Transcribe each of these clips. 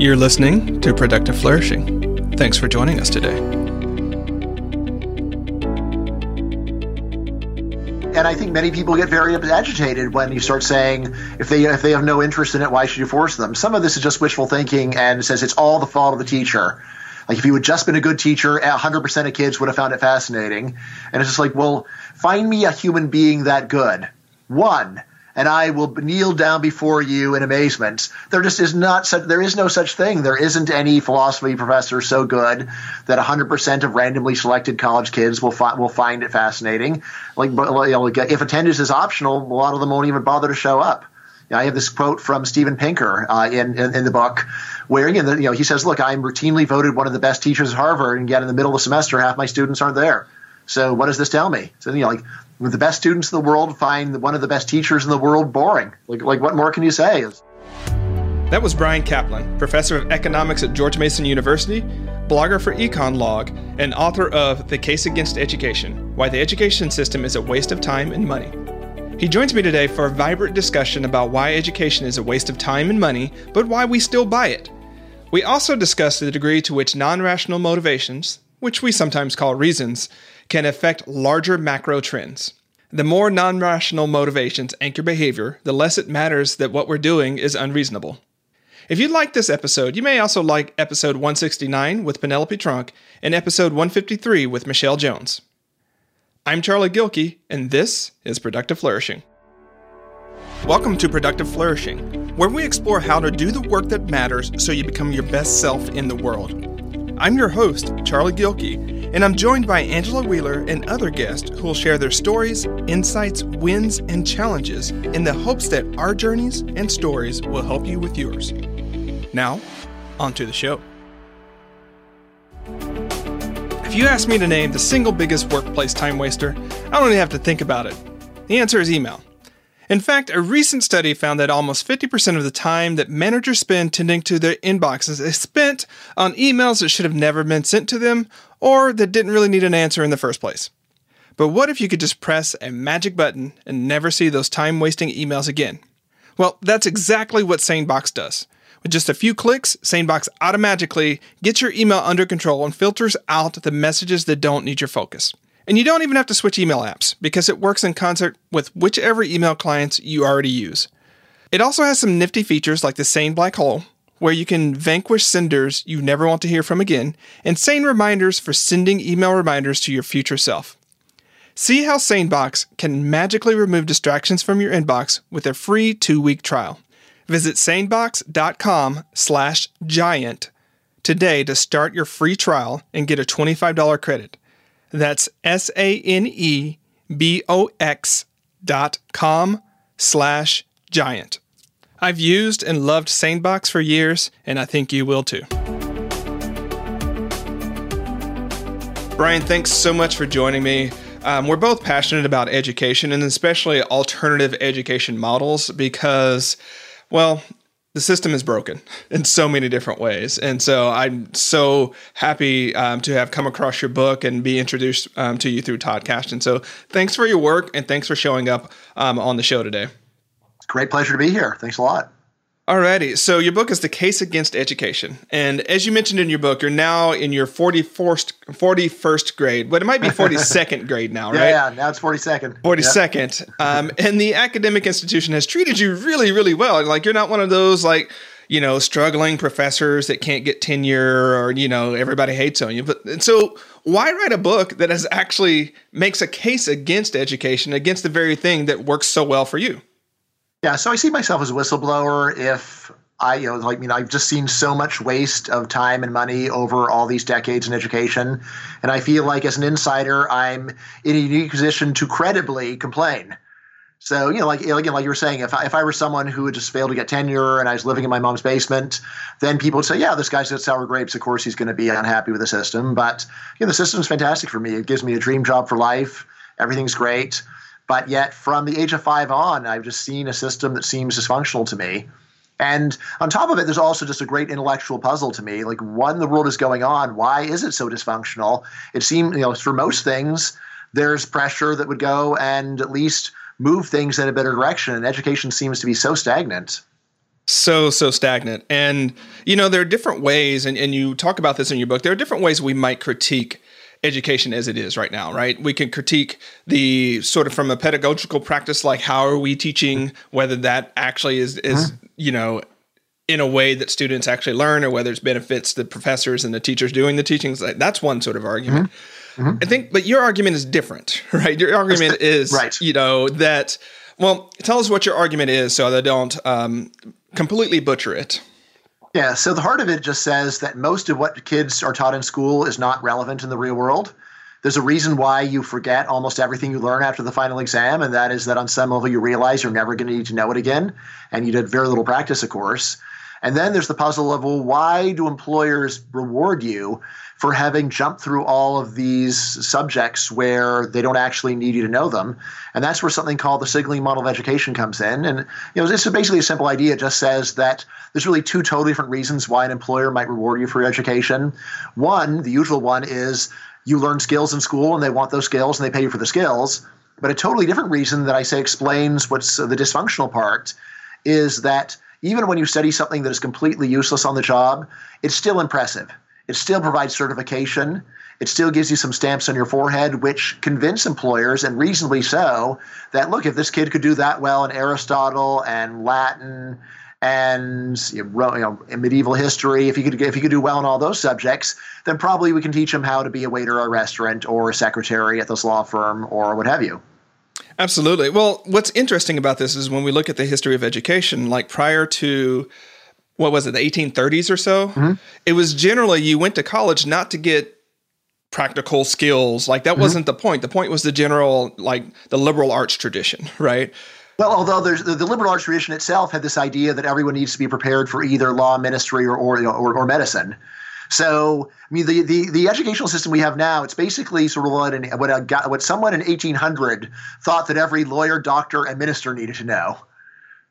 You're listening to Productive Flourishing. Thanks for joining us today. And I think many people get very agitated when you start saying if they if they have no interest in it, why should you force them? Some of this is just wishful thinking and says it's all the fault of the teacher. Like if you had just been a good teacher, 100% of kids would have found it fascinating. And it's just like, well, find me a human being that good. One and I will kneel down before you in amazement. There just is not such, there is no such thing. There isn't any philosophy professor so good that 100% of randomly selected college kids will fi- will find it fascinating. Like, if attendance is optional, a lot of them won't even bother to show up. I have this quote from Steven Pinker uh, in, in, in the book where again, you know he says, "Look, I'm routinely voted one of the best teachers at Harvard, and yet in the middle of the semester, half my students aren't there." So what does this tell me? So you know, like the best students in the world find one of the best teachers in the world boring. Like, like what more can you say? That was Bryan Caplan, professor of economics at George Mason University, blogger for EconLog, and author of The Case Against Education Why the Education System is a Waste of Time and Money. He joins me today for a vibrant discussion about why education is a waste of time and money, but why we still buy it. We also discuss the degree to which non rational motivations, which we sometimes call reasons, can affect larger macro trends. The more non rational motivations anchor behavior, the less it matters that what we're doing is unreasonable. If you like this episode, you may also like episode 169 with Penelope Trunk and episode 153 with Michelle Jones. I'm Charlie Gilkey, and this is Productive Flourishing. Welcome to Productive Flourishing, where we explore how to do the work that matters so you become your best self in the world. I'm your host, Charlie Gilkey and I'm joined by Angela Wheeler and other guests who will share their stories, insights, wins, and challenges in the hopes that our journeys and stories will help you with yours. Now, on to the show. If you ask me to name the single biggest workplace time waster, I don't even have to think about it. The answer is email. In fact, a recent study found that almost 50% of the time that managers spend tending to their inboxes is spent on emails that should have never been sent to them or that didn't really need an answer in the first place. But what if you could just press a magic button and never see those time wasting emails again? Well, that's exactly what SaneBox does. With just a few clicks, SaneBox automatically gets your email under control and filters out the messages that don't need your focus. And you don't even have to switch email apps because it works in concert with whichever email clients you already use. It also has some nifty features like the Sane Black Hole, where you can vanquish senders you never want to hear from again, and Sane reminders for sending email reminders to your future self. See how SaneBox can magically remove distractions from your inbox with a free two-week trial. Visit sanebox.com slash giant today to start your free trial and get a $25 credit. That's S A N E B O X dot com slash giant. I've used and loved SaneBox for years, and I think you will too. Bryan, thanks so much for joining me. Um, we're both passionate about education and especially alternative education models because, well, the system is broken in so many different ways. And so I'm so happy um, to have come across your book and be introduced um, to you through Toddcast. And so thanks for your work and thanks for showing up um, on the show today. Great pleasure to be here. Thanks a lot. Alrighty, so your book is The Case Against Education. And as you mentioned in your book, you're now in your 41st, 41st grade, but it might be 42nd grade now, right? Yeah, yeah, now it's 42nd. 42nd. Yep. um, and the academic institution has treated you really, really well. Like you're not one of those like, you know, struggling professors that can't get tenure or, you know, everybody hates on you. But so why write a book that has actually makes a case against education, against the very thing that works so well for you? Yeah, so I see myself as a whistleblower if I, you know, like, I mean, I've just seen so much waste of time and money over all these decades in education. And I feel like as an insider, I'm in a unique position to credibly complain. So, you know, like, again, like you were saying, if I, if I were someone who had just failed to get tenure and I was living in my mom's basement, then people would say, yeah, this guy's got sour grapes. Of course, he's going to be unhappy with the system. But, you know, the system's fantastic for me. It gives me a dream job for life. Everything's great. But yet, from the age of five on, I've just seen a system that seems dysfunctional to me. And on top of it, there's also just a great intellectual puzzle to me. Like, what in the world is going on? Why is it so dysfunctional? It seems, you know, for most things, there's pressure that would go and at least move things in a better direction. And education seems to be so stagnant. so so stagnant and you know there are different ways and, and you talk about this in your book there are different ways we might critique education as it is right now right we can critique the sort of from a pedagogical practice like how are we teaching whether that actually is is mm-hmm. you know in a way that students actually learn or whether it benefits the professors and the teachers doing the teachings that's one sort of argument mm-hmm. Mm-hmm. i think but your argument is different right your argument is right. you know that well, tell us what your argument is so that I don't um, completely butcher it. Yeah, so the heart of it just says that most of what kids are taught in school is not relevant in the real world. There's a reason why you forget almost everything you learn after the final exam, and that is that on some level you realize you're never going to need to know it again, and you did very little practice, of course. And then there's the puzzle of, well, why do employers reward you for having jumped through all of these subjects where they don't actually need you to know them? And that's where something called the signaling model of education comes in. And you know, this is basically a simple idea. It just says that there's really two totally different reasons why an employer might reward you for your education. One, the usual one is you learn skills in school and they want those skills and they pay you for the skills. But a totally different reason that I say explains what's uh, the dysfunctional part is that – even when you study something that is completely useless on the job, it's still impressive. It still provides certification. It still gives you some stamps on your forehead, which convince employers, and reasonably so, that look, if this kid could do that well in Aristotle and Latin and you know, medieval history, if he could if he could do well in all those subjects, then probably we can teach him how to be a waiter at a restaurant or a secretary at this law firm or what have you. Absolutely. Well, what's interesting about this is when we look at the history of education, like prior to what was it, the 1830s or so, mm-hmm. it was generally you went to college not to get practical skills. Like that mm-hmm. wasn't the point. The point was the general, like the liberal arts tradition, right? Well, although there's the, the, liberal arts tradition itself had this idea that everyone needs to be prepared for either law, ministry, or or, or, or medicine. So, I mean, the, the, the educational system we have now, it's basically sort of what, an, what, a, what someone in 1800 thought that every lawyer, doctor, and minister needed to know.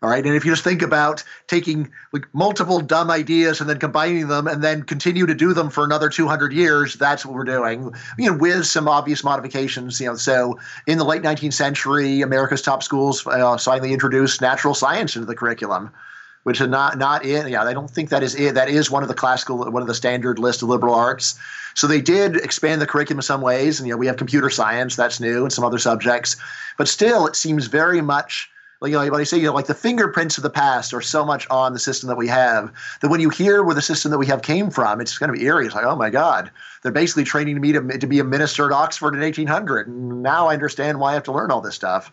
All right. And if you just think about taking like multiple dumb ideas and then combining them and then continue to do them for another 200 years, that's what we're doing. You know, with some obvious modifications. You know, so in the late 19th century, America's top schools uh, finally introduced natural science into the curriculum which is not not in. Yeah, I don't think that is it. That is one of the classical, one of the standard list of liberal arts. So they did expand the curriculum in some ways, and you know we have computer science that's new and some other subjects, but still it seems very much like you know, when I say you know, like the fingerprints of the past are so much on the system that we have that when you hear where the system that we have came from, it's kind of eerie. It's like, oh my God, they're basically training me to, to be a minister at Oxford in 1800. And now I understand why I have to learn all this stuff.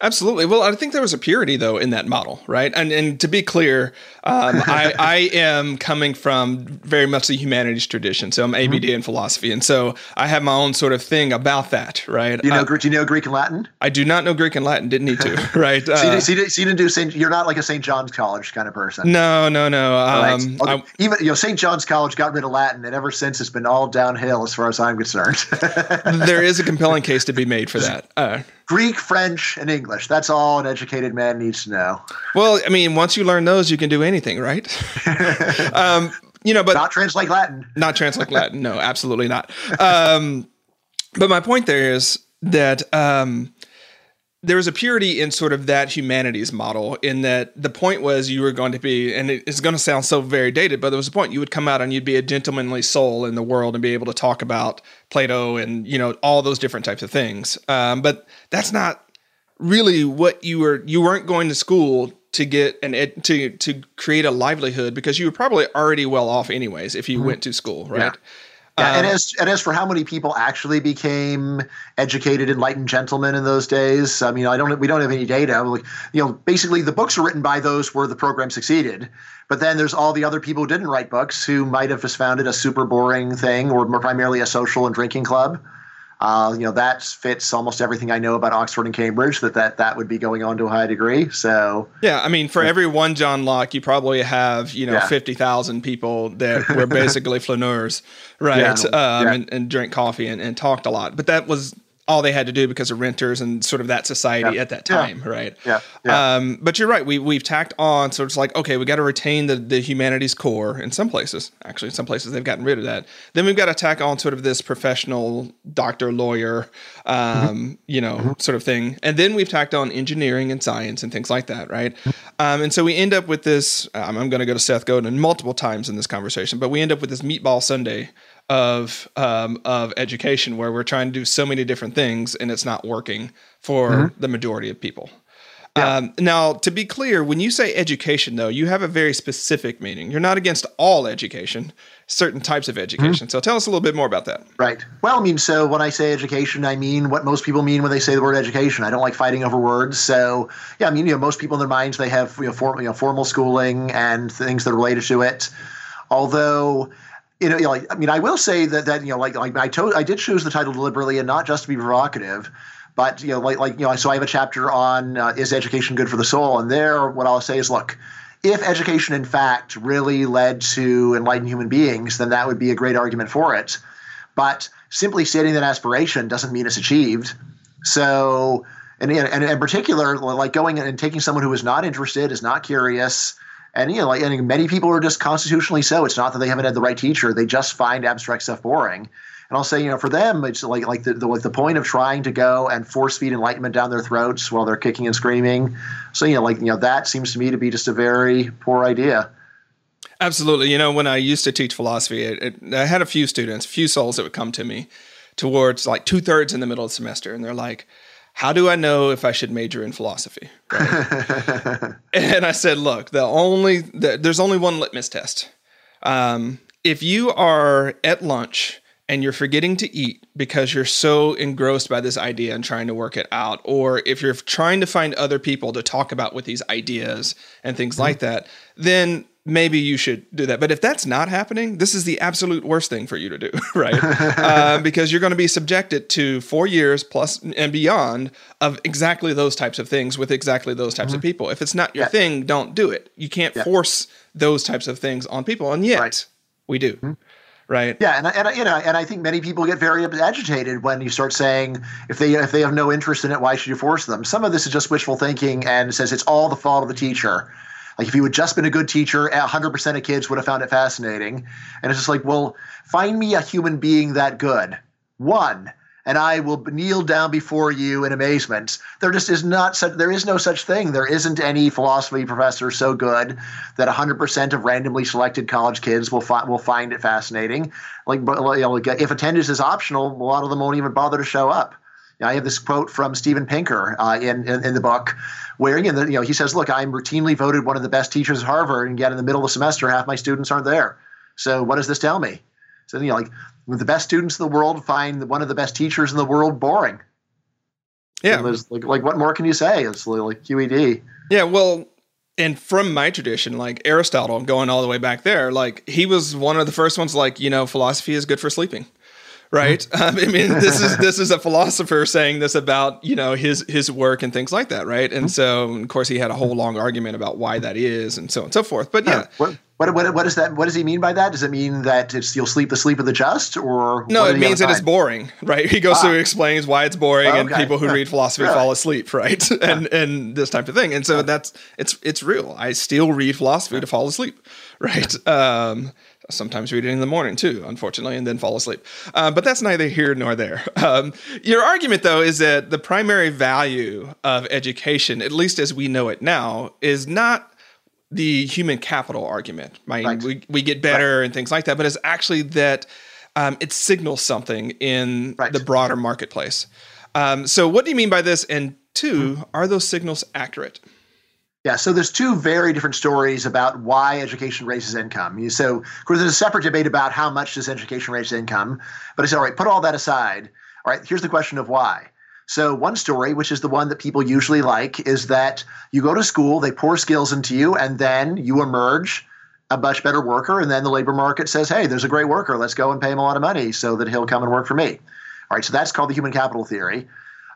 Absolutely. Well, I think there was a purity though in that model, right? And and to be clear, um, I, I am coming from very much the humanities tradition, so I'm ABD mm-hmm. in philosophy, and so I have my own sort of thing about that, right? Do you know, uh, do you know Greek and Latin? I do not know Greek and Latin. Didn't need to, right? so, you, uh, so, you, so, you, didn't do Saint. You're not like a St. John's College kind of person. No, no, no. Um, right. Even you know, St. John's College got rid of Latin, and ever since it's been all downhill as far as I'm concerned. there is a compelling case to be made for that. Uh, Greek, French, and English. That's all an educated man needs to know. Well, I mean, once you learn those, you can do anything, right? um, you know, but not translate Latin. Not translate Latin. No, absolutely not. Um, but my point there is that um, there was a purity in sort of that humanities model in that the point was you were going to be and it's going to sound so very dated but there was a point you would come out and you'd be a gentlemanly soul in the world and be able to talk about plato and you know all those different types of things um, but that's not really what you were you weren't going to school to get an ed, to to create a livelihood because you were probably already well off anyways if you mm-hmm. went to school right yeah. Yeah, and um, as and as for how many people actually became educated, enlightened gentlemen in those days, I mean, I don't we don't have any data. Like, you know, basically the books are written by those where the program succeeded, but then there's all the other people who didn't write books who might have just founded a super boring thing or primarily a social and drinking club. Uh, you know that fits almost everything I know about Oxford and Cambridge. That that that would be going on to a high degree. So yeah, I mean, for every one John Locke, you probably have you know yeah. fifty thousand people that were basically flaneurs, right? Yeah. Um, yeah. And, and drank coffee and, and talked a lot. But that was all they had to do because of renters and sort of that society yeah. at that time, yeah. right? Yeah. yeah. Um, but you're right. We we've tacked on, so it's like okay, we got to retain the the humanities core in some places. Actually, in some places they've gotten rid of that. Then we've got to tack on sort of this professional doctor, lawyer, um, mm-hmm. you know, mm-hmm. sort of thing. And then we've tacked on engineering and science and things like that, right? Um, and so we end up with this. Um, I'm going to go to Seth Godin multiple times in this conversation, but we end up with this meatball Sundae of um, of education where we're trying to do so many different things and it's not working for mm-hmm. the majority of people. Yeah. Um, now, to be clear, when you say education, though, you have a very specific meaning. You're not against all education, certain types of education. Mm-hmm. So tell us a little bit more about that. Right. Well, I mean, so when I say education, I mean what most people mean when they say the word education. I don't like fighting over words. So, yeah, I mean, you know, most people in their minds, they have, you know, form, you know formal schooling and things that are related to it. Although, you know, like I mean, I will say that that you know, like like I told, I did choose the title deliberately and not just to be provocative, but you know, like like you know, so I have a chapter on uh, is education good for the soul, and there, what I'll say is, look, if education in fact really led to enlightened human beings, then that would be a great argument for it. But simply stating that aspiration doesn't mean it's achieved. So, and and in particular, like going and taking someone who is not interested, is not curious and you know, like and many people are just constitutionally so. It's not that they haven't had the right teacher; they just find abstract stuff boring. And I'll say, you know, for them, it's like like the, the like the point of trying to go and force feed enlightenment down their throats while they're kicking and screaming. So you know, like you know, that seems to me to be just a very poor idea. Absolutely. You know, when I used to teach philosophy, it, it, I had a few students, a few souls that would come to me towards like two thirds in the middle of the semester, and they're like, how do I know if I should major in philosophy? Right? and I said, look, the only the, there's only one litmus test. Um, if you are at lunch and you're forgetting to eat because you're so engrossed by this idea and trying to work it out, or if you're trying to find other people to talk about with these ideas and things mm-hmm. like that, then maybe you should do that. But if that's not happening, this is the absolute worst thing for you to do, right? uh, because you're going to be subjected to four years plus and beyond of exactly those types of things with exactly those types mm-hmm. of people. If it's not your yeah. thing, don't do it. You can't yeah. force those types of things on people, and yet right. we do. Mm-hmm. Right. Yeah, and and you know, and I think many people get very agitated when you start saying if they if they have no interest in it, why should you force them? Some of this is just wishful thinking and says it's all the fault of the teacher like if you had just been a good teacher, 100% of kids would have found it fascinating. And it's just like, well, find me a human being that good. One, and I will kneel down before you in amazement. There just is not such, there is no such thing. There isn't any philosophy professor so good that 100% of randomly selected college kids will find will find it fascinating. Like, you know, like if attendance is optional, a lot of them won't even bother to show up. I have this quote from Steven Pinker uh, in, in, in the book where you know, you know he says, "Look, I'm routinely voted one of the best teachers at Harvard, and yet in the middle of the semester, half my students aren't there. So what does this tell me? So you know, like the best students in the world find one of the best teachers in the world boring. Yeah, like like what more can you say? It's like QED. Yeah, well, and from my tradition, like Aristotle, going all the way back there, like he was one of the first ones. Like you know, philosophy is good for sleeping right? Um, I mean, this is this is a philosopher saying this about you know his his work and things like that, right? And so, of course, he had a whole long argument about why that is, and so on and so forth. But yeah, what what what, what does that? What does he mean by that? Does it mean that it's you'll sleep the sleep of the just, or no? It means that it's boring, right? He goes ah. through explains why it's boring, okay. and people who read philosophy really? fall asleep, right? and and this type of thing. And so that's it's it's real. I still read philosophy to fall asleep, right? Um, sometimes read it in the morning too, unfortunately, and then fall asleep. Uh, but that's neither here nor there. Um, your argument, though, is that the primary value of education, at least as we know it now, is not the human capital argument. I mean, right. we, we get better right. and things like that, but it's actually that um, it signals something in right. the broader marketplace. Um, so, what do you mean by this? And 2 mm-hmm. are those signals accurate? Yeah, so there's two very different stories about why education raises income. So, of course, there's a separate debate about how much does education raise income. But I said, all right, put all that aside. All right, here's the question of why. So, one story, which is the one that people usually like, is that you go to school, they pour skills into you, and then you emerge a much better worker. And then the labor market says, hey, there's a great worker. Let's go and pay him a lot of money so that he'll come and work for me. All right, so that's called the human capital theory.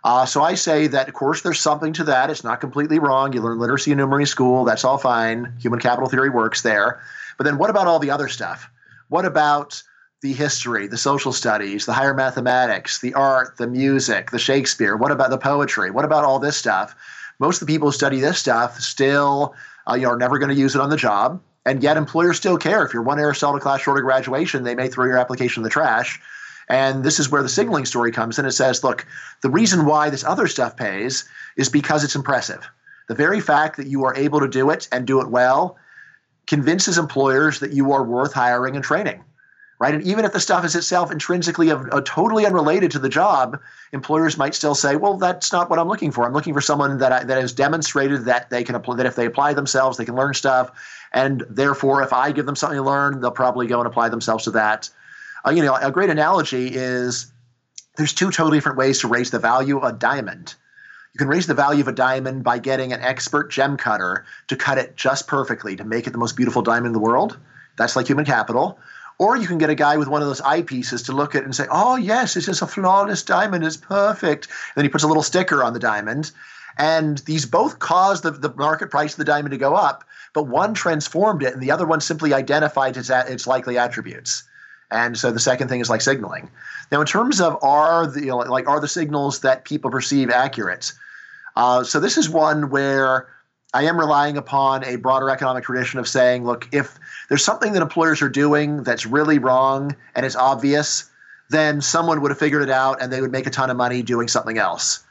Uh, so I say that, of course, there's something to that. It's not completely wrong. You learn literacy in numeracy school. That's all fine. Human capital theory works there. But then what about all the other stuff? What about the history, the social studies, the higher mathematics, the art, the music, the Shakespeare? What about the poetry? What about all this stuff? Most of the people who study this stuff still uh, you know, are never going to use it on the job. And yet employers still care. If you're one Aristotle class short of graduation, they may throw your application in the trash. And this is where the signaling story comes in. It says, look, the reason why this other stuff pays is because it's impressive. The very fact that you are able to do it and do it well convinces employers that you are worth hiring and training right? And even if the stuff is itself intrinsically a, a uh, totally unrelated to the job, employers might still say, "Well, that's not what I'm looking for. I'm looking for someone that I, that has demonstrated that they can apply, that if they apply themselves, they can learn stuff, and therefore, if I give them something to learn, they'll probably go and apply themselves to that." Uh, you know, a great analogy is there's two totally different ways to raise the value of a diamond. You can raise the value of a diamond by getting an expert gem cutter to cut it just perfectly to make it the most beautiful diamond in the world. That's like human capital. Or you can get a guy with one of those eyepieces to look at it and say, oh, yes, this is a flawless diamond. It's perfect. And then he puts a little sticker on the diamond. And these both caused the, the market price of the diamond to go up, but one transformed it and the other one simply identified its, its likely attributes. And so the second thing is like signaling. Now, in terms of are the you know, like are the signals that people perceive accurate? Uh, so this is one where I am relying upon a broader economic tradition of saying, look, if there's something that employers are doing that's really wrong and it's obvious, then someone would have figured it out and they would make a ton of money doing something else.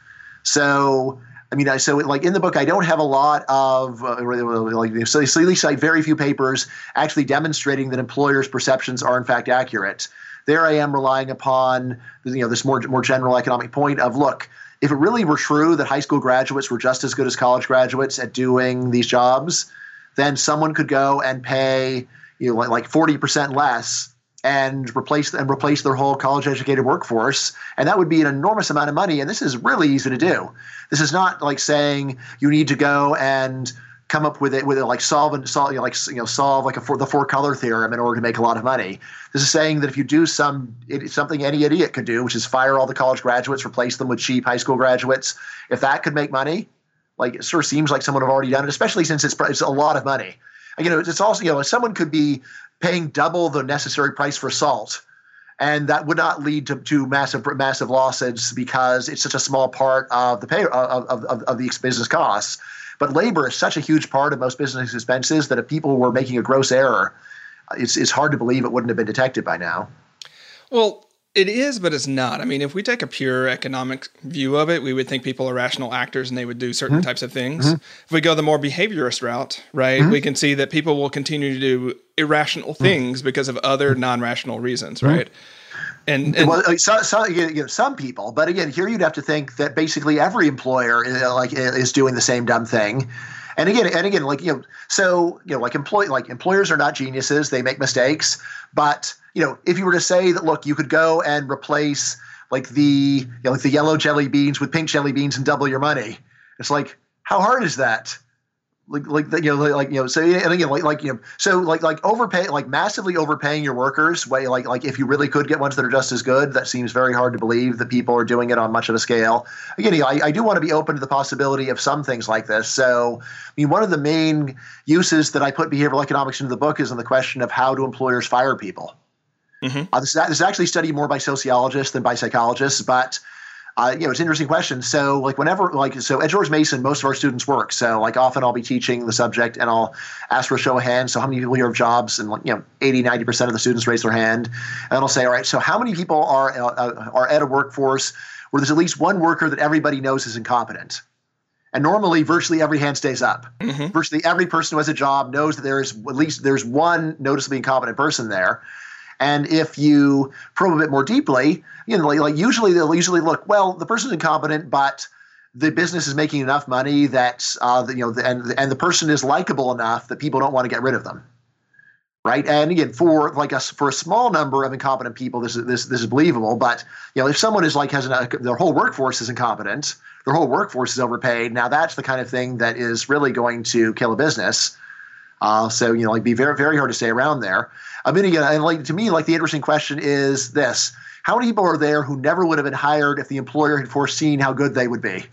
So, I mean, I so like in the book, I don't have a lot of uh, like so, so at least like very few papers actually demonstrating that employers' perceptions are in fact accurate. There, I am relying upon you know this more more general economic point of look if it really were true that high school graduates were just as good as college graduates at doing these jobs, then someone could go and pay you know like forty percent less and replace and replace their whole college educated workforce and that would be an enormous amount of money and this is really easy to do this is not like saying you need to go and come up with it with it like solve and solve you know, like you know solve like a for, the four color theorem in order to make a lot of money. This is saying that if you do some it, something any idiot could do, which is fire all the college graduates, replace them with cheap high school graduates, if that could make money, like it sort of seems like someone have already done it, especially since it's it's a lot of money. You know, it's also you know someone could be paying double the necessary price for salt and that would not lead to, to massive massive losses because it's such a small part of the pay of, of, of the business costs. But labor is such a huge part of most business expenses that if people were making a gross error, it's, it's hard to believe it wouldn't have been detected by now. Well, it is, but it's not. I mean, if we take a pure economic view of it, we would think people are rational actors and they would do certain mm-hmm. types of things. Mm-hmm. If we go the more behaviorist route, right, mm-hmm. we can see that people will continue to do irrational mm-hmm. things because of other non rational reasons, mm-hmm. right? And, and well, so, so, you know, some people, but again, here you'd have to think that basically every employer is, uh, like is doing the same dumb thing. And again, and again, like you know, so you know, like employ like employers are not geniuses; they make mistakes. But you know, if you were to say that, look, you could go and replace like the you know, like the yellow jelly beans with pink jelly beans and double your money, it's like how hard is that? like like you know like you know so and again like like you know so like like overpay like massively overpaying your workers way like like if you really could get ones that are just as good that seems very hard to believe that people are doing it on much of a scale. Again you know, I, I do want to be open to the possibility of some things like this. So I mean one of the main uses that I put behavioral economics into the book is on the question of how do employers fire people mm-hmm. uh, this, is, this is actually studied more by sociologists than by psychologists but uh, you know, it's an interesting question. So, like, whenever, like, so at George Mason, most of our students work. So, like, often I'll be teaching the subject and I'll ask for a show of hands. So, how many people here have jobs? And, like, you know, 80, 90% of the students raise their hand. And I'll say, all right, so how many people are, uh, are at a workforce where there's at least one worker that everybody knows is incompetent? And normally, virtually every hand stays up. Mm-hmm. Virtually every person who has a job knows that there is at least there's one noticeably incompetent person there. And if you probe a bit more deeply, you know, like, like usually they'll usually look, well, the person's incompetent, but the business is making enough money that uh, the, you know, the, and and the person is likable enough that people don't want to get rid of them, right? And again, for like us, for a small number of incompetent people, this is this this is believable. But you know, if someone is like has an, their whole workforce is incompetent, their whole workforce is overpaid. Now that's the kind of thing that is really going to kill a business. Uh, so you know, like be very very hard to stay around there. I mean, again, and like to me, like the interesting question is this: How many people are there who never would have been hired if the employer had foreseen how good they would be?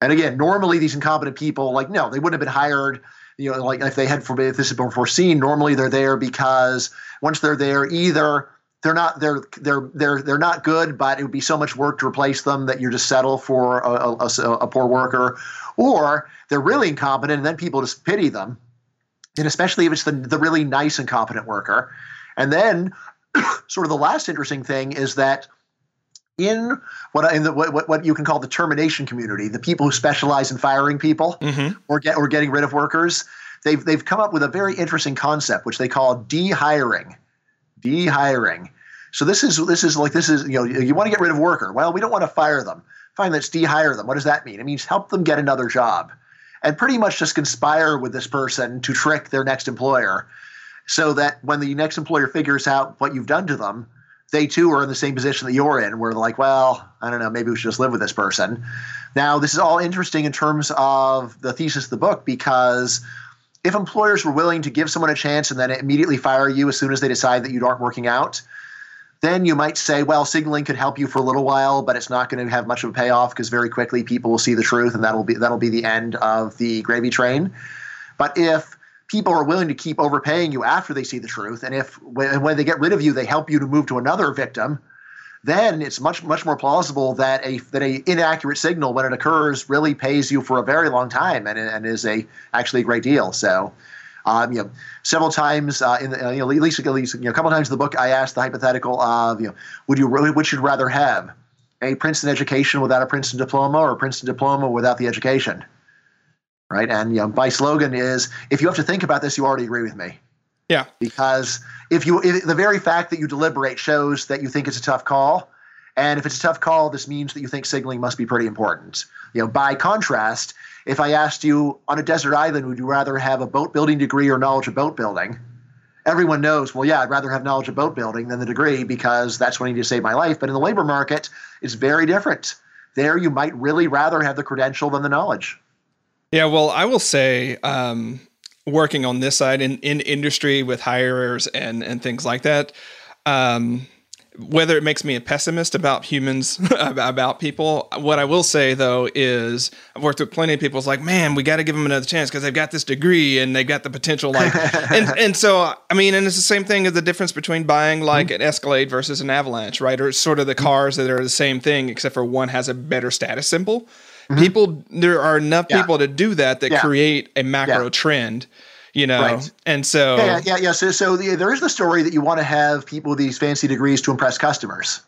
And again, normally these incompetent people, like no, they wouldn't have been hired. You know, like if they had if this had been foreseen, normally they're there because once they're there, either they're not they're they're they're they're not good, but it would be so much work to replace them that you just settle for a, a, a poor worker, or they're really incompetent and then people just pity them, and especially if it's the the really nice and competent worker, and then sort of the last interesting thing is that in what in the what, what you can call the termination community, the people who specialize in firing people mm-hmm. or get or getting rid of workers, they've they've come up with a very interesting concept which they call de-hiring de-hiring. So this is this is like this is you know you want to get rid of worker. Well, we don't want to fire them. Fine, let's de-hire them. What does that mean? It means help them get another job, and pretty much just conspire with this person to trick their next employer, so that when the next employer figures out what you've done to them, they too are in the same position that you're in, where they're like, well, I don't know, maybe we should just live with this person. Now, this is all interesting in terms of the thesis of the book because if employers were willing to give someone a chance and then immediately fire you as soon as they decide that you aren't working out, then you might say, well, signaling could help you for a little while, but it's not going to have much of a payoff because very quickly people will see the truth, and that'll be that'll be the end of the gravy train. But if people are willing to keep overpaying you after they see the truth, and if when, they get rid of you, they help you to move to another victim, then it's much much more plausible that a that a inaccurate signal when it occurs really pays you for a very long time and, and is a actually a great deal. So. Um, you know, several times uh, in the, you know, at least, at least you know, a couple times in the book, I asked the hypothetical of, you know, would you really, which you'd rather have, a Princeton education without a Princeton diploma, or a Princeton diploma without the education? Right, and you know, my slogan is, if you have to think about this, you already agree with me. Yeah. Because if you if the very fact that you deliberate shows that you think it's a tough call, and if it's a tough call, this means that you think signaling must be pretty important. You know, by contrast, if I asked you on a desert island, would you rather have a boat building degree or knowledge of boat building? Everyone knows, well, yeah, I'd rather have knowledge of boat building than the degree because that's what I need to save my life. But in the labor market, it's very different. There, you might really rather have the credential than the knowledge. Yeah, well, I will say, um, working on this side in, in industry with hirers and, and things like that, um, whether it makes me a pessimist about humans, about people, what I will say though is I've worked with plenty of people. It's like, man, we got to give them another chance because they've got this degree and they've got the potential. Like, and and so I mean, and it's the same thing as the difference between buying like mm-hmm. an Escalade versus an Avalanche, right? Or it's sort of the cars that are the same thing, except for one has a better status symbol. Mm-hmm. People, there are enough yeah. people to do that that yeah. create a macro yeah. trend you know? Right. and so yeah yeah yeah so so the, there is the story that you want to have people with these fancy degrees to impress customers.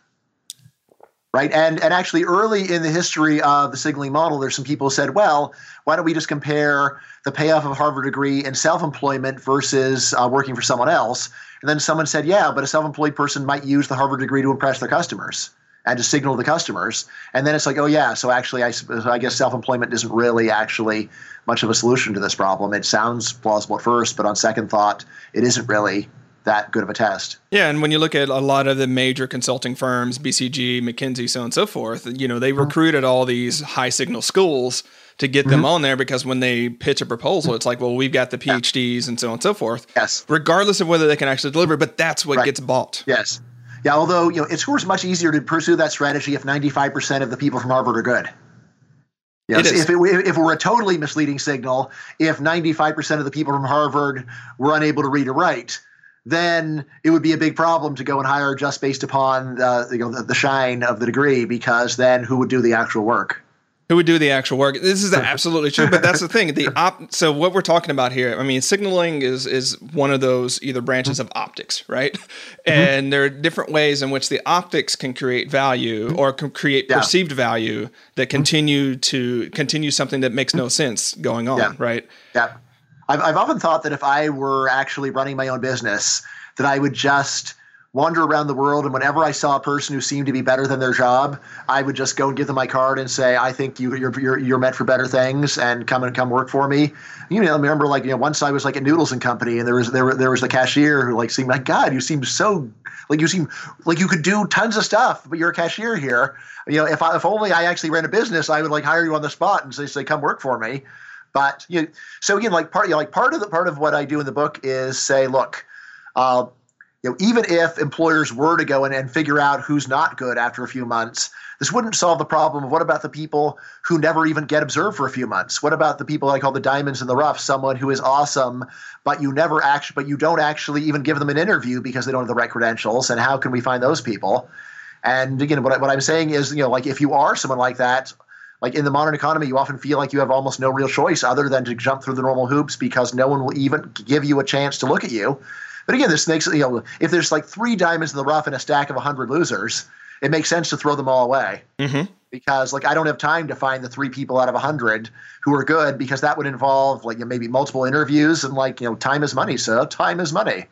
Right? And and actually early in the history of the signaling model there's some people who said well why don't we just compare the payoff of a harvard degree and self-employment versus uh, working for someone else? And then someone said yeah but a self-employed person might use the harvard degree to impress their customers and to signal to the customers. And then it's like, oh yeah, so actually, I, I guess self-employment isn't really actually much of a solution to this problem. It sounds plausible at first, but on second thought, it isn't really that good of a test. Yeah, and when you look at a lot of the major consulting firms, BCG, McKinsey, so on and so forth, you know, they mm-hmm. recruited all these high signal schools to get them mm-hmm. on there because when they pitch a proposal, it's like, well, we've got the PhDs and so on and so forth. Yes. Regardless of whether they can actually deliver, but that's what right. gets bought. Yes. Yeah, although you know, it's of course much easier to pursue that strategy if 95% of the people from Harvard are good. Yes, it if it, if it were a totally misleading signal, if 95% of the people from Harvard were unable to read or write, then it would be a big problem to go and hire just based upon the, you know, the, the shine of the degree, because then who would do the actual work? Who would do the actual work. This is absolutely true, but that's the thing. The op. So what we're talking about here, I mean, signaling is is one of those either branches of optics, right? Mm-hmm. And there are different ways in which the optics can create value or can create yeah. perceived value that mm-hmm. continue to continue something that makes no sense going on, yeah. right? Yeah. I've, I've often thought that if I were actually running my own business, that I would just wander around the world and whenever I saw a person who seemed to be better than their job, I would just go and give them my card and say, I think you, you're, you're, you're meant for better things and come and come work for me. You know, I remember like, you know, once I was like at Noodles and Company and there was, there, there was the cashier who like seemed like, God, you seem so like you seem like you could do tons of stuff, but you're a cashier here. You know, if I, if only I actually ran a business, I would like hire you on the spot and say, say, come work for me. But you know, so again, like part, you know, like part of the part of what I do in the book is say, look, uh, you know, even if employers were to go in and figure out who's not good after a few months, this wouldn't solve the problem of what about the people who never even get observed for a few months? What about the people I call the diamonds in the rough? Someone who is awesome, but you never actually, but you don't actually even give them an interview because they don't have the right credentials. And how can we find those people? And again, what, I, what I'm saying is, you know, like if you are someone like that, like in the modern economy, you often feel like you have almost no real choice other than to jump through the normal hoops because no one will even give you a chance to look at you. But again, this makes you know if there's like three diamonds in the rough and a stack of hundred losers, it makes sense to throw them all away. Mm-hmm. Because like I don't have time to find the three people out of a hundred who are good because that would involve like you know, maybe multiple interviews and like you know time is money. So time is money.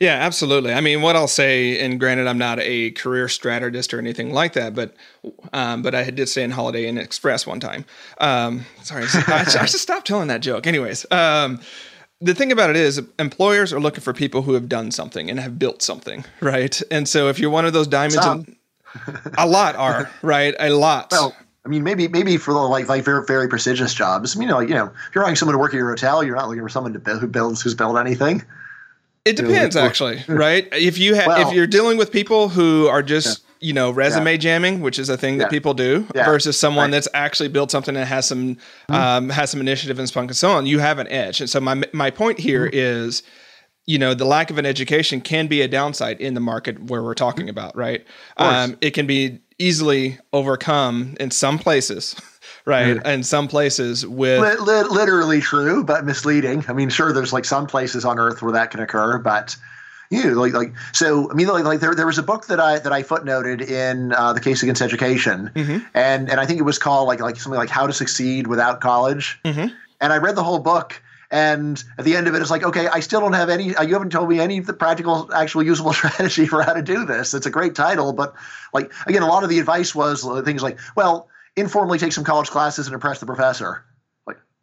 Yeah, absolutely. I mean, what I'll say, and granted, I'm not a career strategist or anything like that, but um, but I did stay in Holiday Inn Express one time. Um, sorry, I, I should stop telling that joke. Anyways, um, the thing about it is, employers are looking for people who have done something and have built something, right? And so, if you're one of those diamonds, in, a lot are right, a lot. Well, I mean, maybe maybe for the like like very very prestigious jobs. I mean, you know, you know, if you're hiring someone to work at your hotel, you're not looking for someone to build who builds who's built anything. It depends, actually, right? If you have, well, if you're dealing with people who are just. You know, resume yeah. jamming, which is a thing that people do, versus someone right. that's actually built something and has some, mm-hmm. um, has some initiative and spunk and so on, you have an edge. And so my my point here mm-hmm. is, you know, the lack of an education can be a downside in the market where we're talking about, right? Um, it can be easily overcome in some places. right? In some places with literally true, but misleading. I mean, sure, there's like some places on Earth where that can occur, but you know, like like so. I mean, like, like there there was a book that I that I footnoted in uh, the case against education, mm-hmm. and and I think it was called like like something like How to Succeed Without College, mm-hmm. and I read the whole book. And at the end of it, it's like, okay, I still don't have any. You haven't told me any of the practical, actual, usable strategy for how to do this. It's a great title, but like again, a lot of the advice was things like, well, informally take some college classes and impress the professor.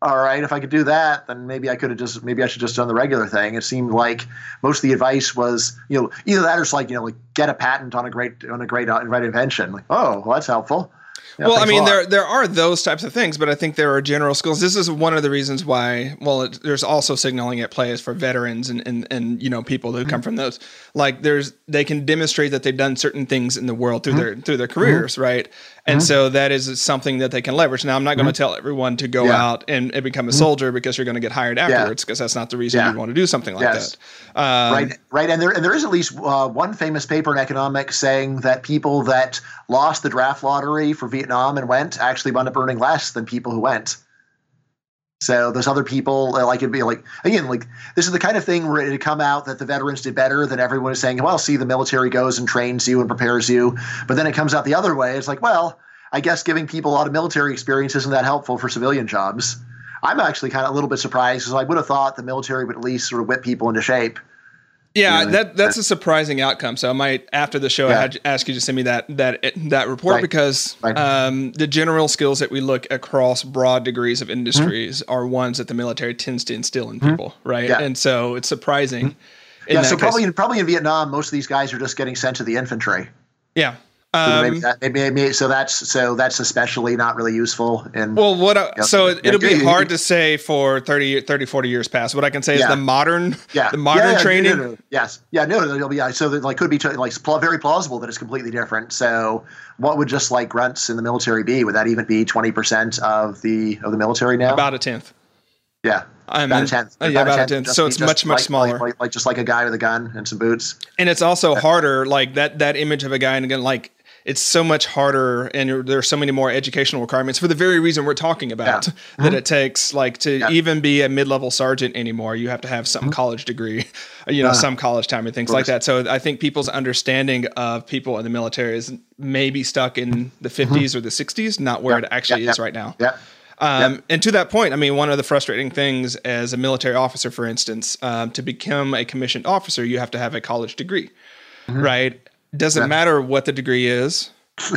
All right, if I could do that, then maybe I could have just maybe I should just done the regular thing. It seemed like most of the advice was, you know, either that or it's like, you know, like get a patent on a great on a great uh, right invention. Like, oh, well, that's helpful. Yeah, well, I mean, there there are those types of things, but I think there are general skills. This is one of the reasons why. Well, it, there's also signaling at play is for veterans and and and you know people who mm-hmm. come from those. Like there's they can demonstrate that they've done certain things in the world through mm-hmm. their through their careers, mm-hmm. right? And mm-hmm. so that is something that they can leverage. Now, I'm not going to mm-hmm. tell everyone to go yeah. out and, and, become a mm-hmm. soldier because you're going to get hired afterwards because yeah. that's not the reason you want to do something like yes. that. Um, right, right. And there and there is at least uh, one famous paper in economics saying that people that lost the draft lottery for Vietnam and went actually wound up earning less than people who went. So those other people, uh, like it'd be like again, like this is the kind of thing where it'd come out that the veterans did better than everyone is saying. Well, see, the military goes and trains you and prepares you, but then it comes out the other way. It's like, well, I guess giving people a lot of military experience isn't that helpful for civilian jobs. I'm actually kind of a little bit surprised because I would have thought the military would at least sort of whip people into shape. Yeah, that that's a surprising outcome. So I might after the show, yeah. I had ask you to send me that that that report right. because right. Um, the general skills that we look across broad degrees of industries mm-hmm. are ones that the military tends to instill in mm-hmm. people, mm-hmm. right? Yeah. And so it's surprising. Mm-hmm. Yeah, so case. probably in, probably in Vietnam, most of these guys are just getting sent to the infantry. Yeah, um, maybe that, maybe, maybe, so that's so that's especially not really useful. And well, what uh, so it, will be hard to say for 30, 30, 40 years past. What I can say yeah. is the modern, yeah, the modern yeah, yeah, training. No, no, no. Yes, yeah, no, it'll be so that like could be like very plausible that it's completely different. So what would just like grunts in the military be? Would that even be twenty percent of the of the military now? About a tenth. Yeah. I mean, about a tenth. Uh, yeah, about a tenth. So it's much, much like, smaller. Like, like, just like a guy with a gun and some boots. And it's also harder, like that that image of a guy and again, like it's so much harder and there are so many more educational requirements for the very reason we're talking about yeah. that mm-hmm. it takes like to yeah. even be a mid-level sergeant anymore you have to have some mm-hmm. college degree you know uh, some college time and things like that so i think people's understanding of people in the military is maybe stuck in the 50s mm-hmm. or the 60s not where yeah. it actually is right now yeah um, yep. And to that point, I mean, one of the frustrating things as a military officer, for instance, um, to become a commissioned officer, you have to have a college degree, mm-hmm. right? Doesn't yeah. matter what the degree is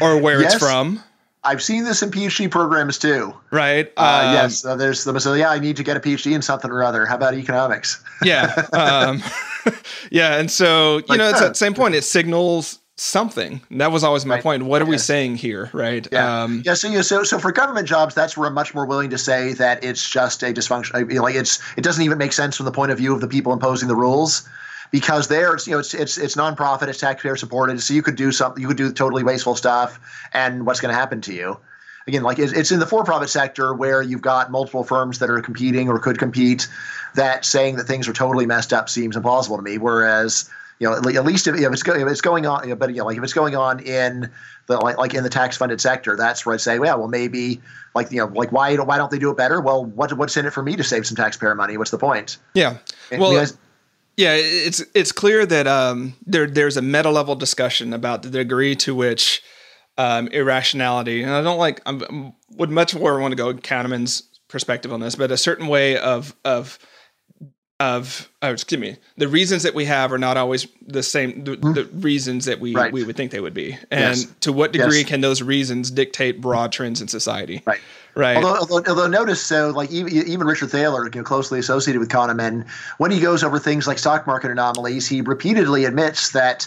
or where yes. it's from. I've seen this in PhD programs too. Right. Uh, um, yes. Uh, there's the so yeah. I need to get a PhD in something or other. How about economics? yeah. Um, yeah. And so you like, know, it's uh, the same point. It signals something. That was always my right. point. What are we saying here? Right. Yeah. Um, yeah. So, you know, so so for government jobs, that's where I'm much more willing to say that it's just a dysfunction. Like it's it doesn't even make sense from the point of view of the people imposing the rules because there it's you know it's it's it's nonprofit, it's taxpayer supported, so you could do something, you could do totally wasteful stuff, and what's going to happen to you? Again, like it's, it's in the for-profit sector where you've got multiple firms that are competing or could compete. That saying that things are totally messed up seems implausible to me. Whereas you know, at least if, if it's go, if it's going on, you know, but you know, like if it's going on in the like, like in the tax funded sector, that's where I'd say, well, well, maybe like you know, like why why don't they do it better? Well, what what's in it for me to save some taxpayer money? What's the point? Yeah, well. Because, yeah, it's it's clear that um, there there's a meta level discussion about the degree to which um, irrationality, and I don't like I would much more want to go Kahneman's perspective on this, but a certain way of of of oh, excuse me the reasons that we have are not always the same the, mm. the reasons that we right. we would think they would be and yes. to what degree yes. can those reasons dictate broad trends in society right right although, although, although notice so like even, even richard thaler you know, closely associated with kahneman when he goes over things like stock market anomalies he repeatedly admits that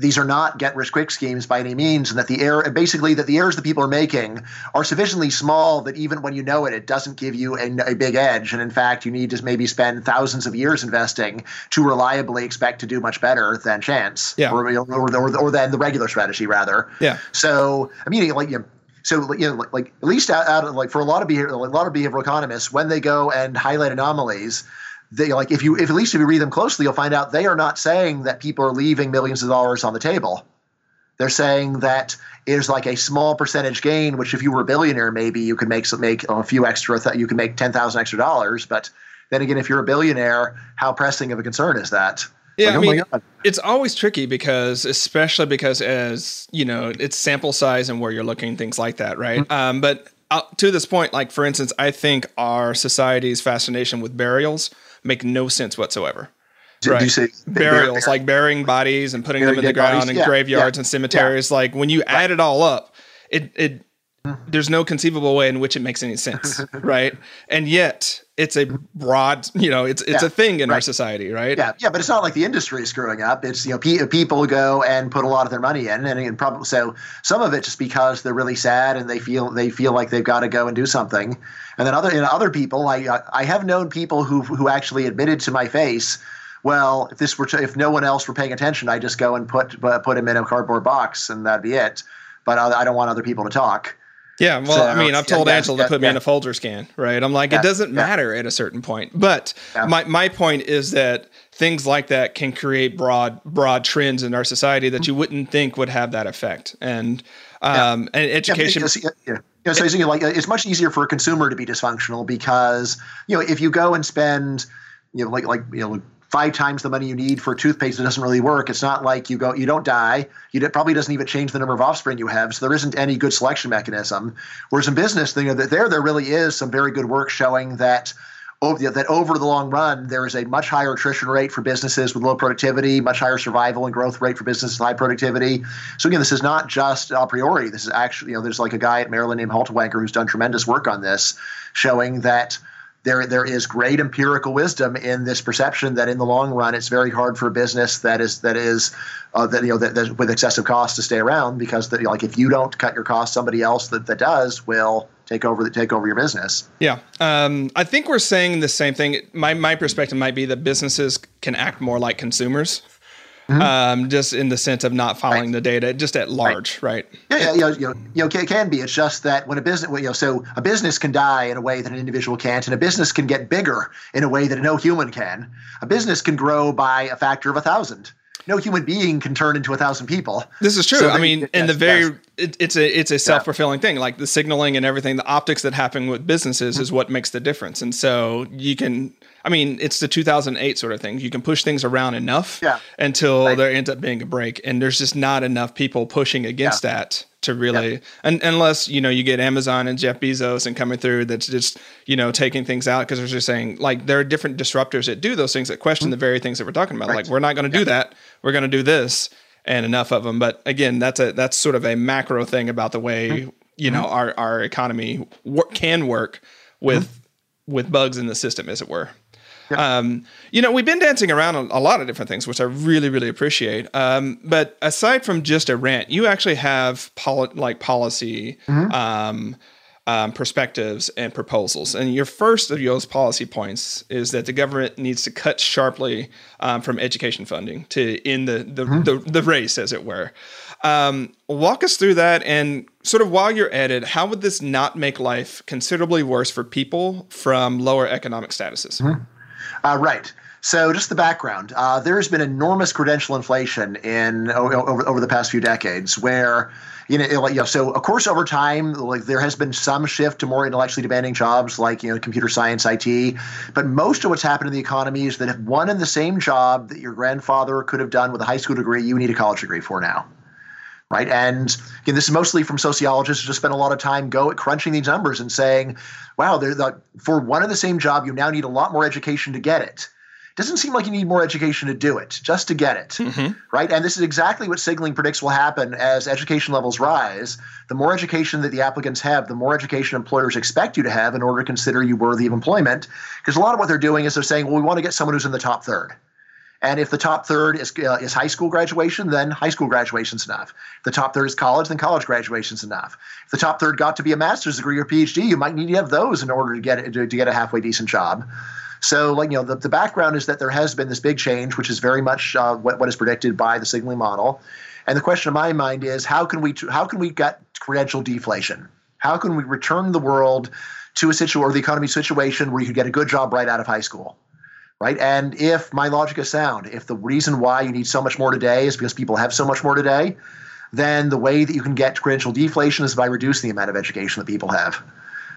these are not get rich quick schemes by any means, and that the error, basically, that the errors that people are making are sufficiently small that even when you know it, it doesn't give you a, a big edge. And in fact, you need to maybe spend thousands of years investing to reliably expect to do much better than chance, yeah. or, or, or, or than the regular strategy, rather. Yeah. So, I mean, like you know, so you know, like, like at least out, out of like for a lot of behavior, a lot of behavioral economists, when they go and highlight anomalies, they like if you if at least if you read them closely, you'll find out they are not saying that people are leaving millions of dollars on the table. They're saying that it is like a small percentage gain, which if you were a billionaire, maybe you could make some, make a few extra, th- you could make ten thousand extra dollars. But then again, if you're a billionaire, how pressing of a concern is that? Yeah, like, I mean, it's always tricky because, especially because as you know, it's sample size and where you're looking, things like that, right? Mm-hmm. Um, but uh, to this point, like for instance, I think our society's fascination with burials make no sense whatsoever. Do, right. you say burials, like burying bodies and putting them in the ground bodies? in yeah, graveyards yeah, and cemeteries? Yeah. Like when you add it all up, it it there's no conceivable way in which it makes any sense, right? And yet it's a broad, you know, it's it's yeah, a thing in right. our society, right? Yeah, yeah, but it's not like the industry is screwing up. It's you know, pe- people go and put a lot of their money in, and, and probably so some of it just because they're really sad and they feel they feel like they've got to go and do something, and then other know, other people, I I have known people who who actually admitted to my face well, if this were to, if no one else were paying attention, I just go and put put him in a cardboard box and that'd be it. But I, I don't want other people to talk. Yeah, well, so, I mean, I've told yeah, Angela yeah, to put me in a Folgers can, right? I'm like, it doesn't matter at a certain point. But my my point is that things like that can create broad broad trends in our society that you wouldn't think would have that effect. And um, and education. Yeah, yeah. You know, so like it's much easier for a consumer to be dysfunctional because you know if you go and spend you know like like you know five times the money you need for toothpaste that doesn't really work. It's not like you go, you don't die. You it probably doesn't even change the number of offspring you have. So there isn't any good selection mechanism. Whereas in business, you know, there there really is some very good work showing that. Over, that over the long run, there is a much higher attrition rate for businesses with low productivity, much higher survival and growth rate for businesses with high productivity. So again, this is not just a priori. This is actually, you know, there's like a guy at Maryland named Haltiwanger who's done tremendous work on this, showing that there there is great empirical wisdom in this perception that in the long run it's very hard for a business that is that is uh, that you know that, that, with excessive costs to stay around because the, like if you don't cut your costs somebody else that, that does will take over the, take over your business. Yeah. Um, i think we're saying the same thing. My my perspective might be that businesses can act more like consumers Mm-hmm. Um, just in the sense of not following right. the data, just at large, right? right? Yeah, yeah, you know, you know, it can be. It's just that when a business, you know, so a business can die in a way that an individual can't, and a business can get bigger in a way that no human can. A business can grow by a factor of a thousand no human being can turn into a thousand people. This is true. So I mean, in the very, it, it's a it's a self fulfilling yeah. thing. Like the signaling and everything, the optics that happen with businesses mm-hmm. is what makes the difference. And so you can, I mean, it's the 2008 sort of thing. You can push things around enough yeah. until right. there ends up being a break, and there's just not enough people pushing against yeah. that to really yep. and unless you know you get Amazon and Jeff Bezos and coming through that's just you know taking things out because they're just saying like there are different disruptors that do those things that question mm-hmm. the very things that we're talking about right. like we're not going to do that we're going to do this and enough of them but again that's a that's sort of a macro thing about the way mm-hmm. you know mm-hmm. our our economy wor- can work with mm-hmm. with bugs in the system as it were um, you know, we've been dancing around a, a, lot of different things, which I really, really appreciate. Um, but aside from just a rant, you actually have poli- like policy, mm-hmm. um, um, perspectives and proposals. And your first of those policy points is that the government needs to cut sharply um, from education funding to end the the, mm-hmm. the, the race, as it were. Um, walk us through that, and sort of while you're at it, how would this not make life considerably worse for people from lower economic statuses? Mm-hmm. Uh, right. So, just the background: uh, there has been enormous credential inflation in over, over the past few decades, where you know, like, you know, so of course over time, like there has been some shift to more intellectually demanding jobs like you know computer science, IT. But most of what's happened in the economy is that if one and the same job that your grandfather could have done with a high school degree, you need a college degree for now right? And again, this is mostly from sociologists who just spend a lot of time go crunching these numbers and saying, "Wow, the, for one and the same job, you now need a lot more education to get it." doesn't seem like you need more education to do it, just to get it, mm-hmm. right? And this is exactly what signaling predicts will happen as education levels rise. The more education that the applicants have, the more education employers expect you to have in order to consider you worthy of employment. Because a lot of what they're doing is they're saying, well, we want to get someone who's in the top third. And if the top third is, uh, is high school graduation, then high school graduation's enough. If the top third is college, then college graduation's enough. If the top third got to be a master's degree or PhD, you might need to have those in order to get to, to get a halfway decent job. So, like you know, the, the background is that there has been this big change, which is very much uh, what, what is predicted by the signaling model. And the question in my mind is how can we how can we get credential deflation? How can we return the world to a situation or the economy situation where you could get a good job right out of high school? Right. And if my logic is sound, if the reason why you need so much more today is because people have so much more today, then the way that you can get credential deflation is by reducing the amount of education that people have.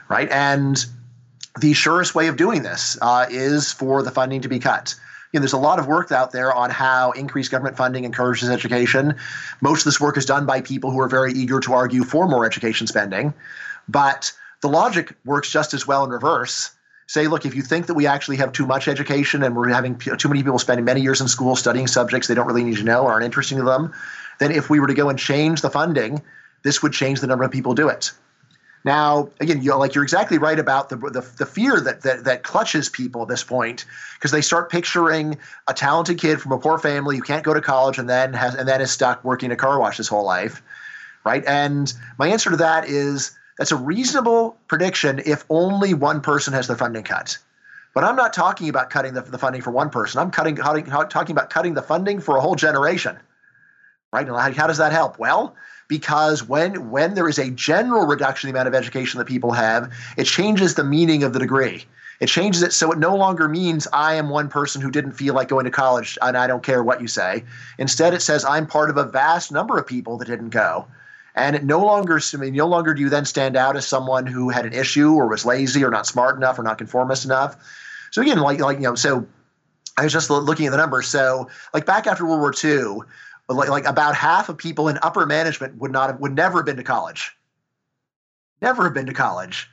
Right. And the surest way of doing this uh, is for the funding to be cut. You know, there's a lot of work out there on how increased government funding encourages education. Most of this work is done by people who are very eager to argue for more education spending. But the logic works just as well in reverse. Say, look, if you think that we actually have too much education and we're having too many people spending many years in school studying subjects they don't really need to know or aren't interesting to them, then if we were to go and change the funding, this would change the number of people do it. Now, again, you're like you're exactly right about the the, the fear that, that that clutches people at this point because they start picturing a talented kid from a poor family who can't go to college and then has and then is stuck working a car wash his whole life, right? And my answer to that is that's a reasonable prediction if only one person has their funding cut. But I'm not talking about cutting the, the funding for one person. I'm cutting, cutting talking about cutting the funding for a whole generation, right? And how, how does that help? Well, because when when there is a general reduction in the amount of education that people have, it changes the meaning of the degree. It changes it so it no longer means I am one person who didn't feel like going to college and I don't care what you say. Instead, it says I'm part of a vast number of people that didn't go. And it no longer, I mean, no longer do you then stand out as someone who had an issue or was lazy or not smart enough or not conformist enough. So again, like like you know, so I was just looking at the numbers. So like back after World War II, like, like about half of people in upper management would not have, would never have been to college. Never have been to college,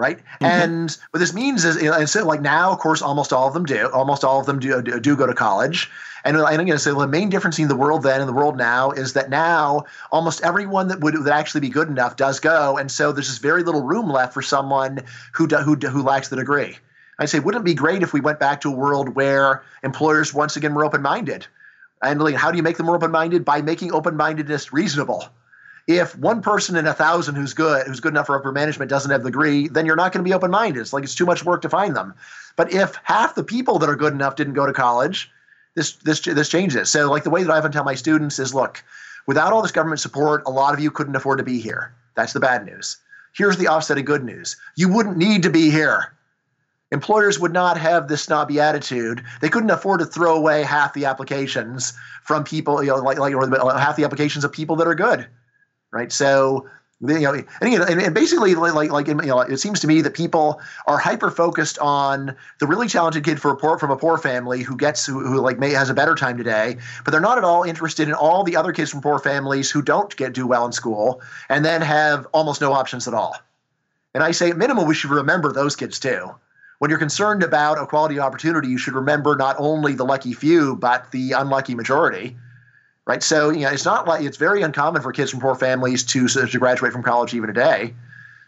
right? Mm-hmm. And what this means is, and so like now, of course, almost all of them do. Almost all of them do do, do go to college. And I'm going to say the main difference in the world then and the world now is that now almost everyone that would, would actually be good enough does go, and so there's just very little room left for someone who do, who who lacks the degree. I say, wouldn't it be great if we went back to a world where employers once again were open minded? And like, how do you make them more open minded? By making open mindedness reasonable. If one person in a thousand who's good, who's good enough for upper management doesn't have the degree, then you're not going to be open minded. It's like it's too much work to find them. But if half the people that are good enough didn't go to college, this this this changes. So like the way that I often tell my students is, look, without all this government support, a lot of you couldn't afford to be here. That's the bad news. Here's the offset of good news. You wouldn't need to be here employers would not have this snobby attitude. They couldn't afford to throw away half the applications from people, you know, like like or half the applications of people that are good, right? So. You know, and, you know, and, basically, like, like, you know, it seems to me that people are hyper focused on the really talented kid for a poor, from a poor family who gets who, who like may has a better time today, but they're not at all interested in all the other kids from poor families who don't get do well in school and then have almost no options at all. And I say, at minimum, we should remember those kids too when you're concerned about equality of opportunity, you should remember not only the lucky few, but the unlucky majority. Right. So, you know, it's not like it's very uncommon for kids from poor families to, to graduate from college even today.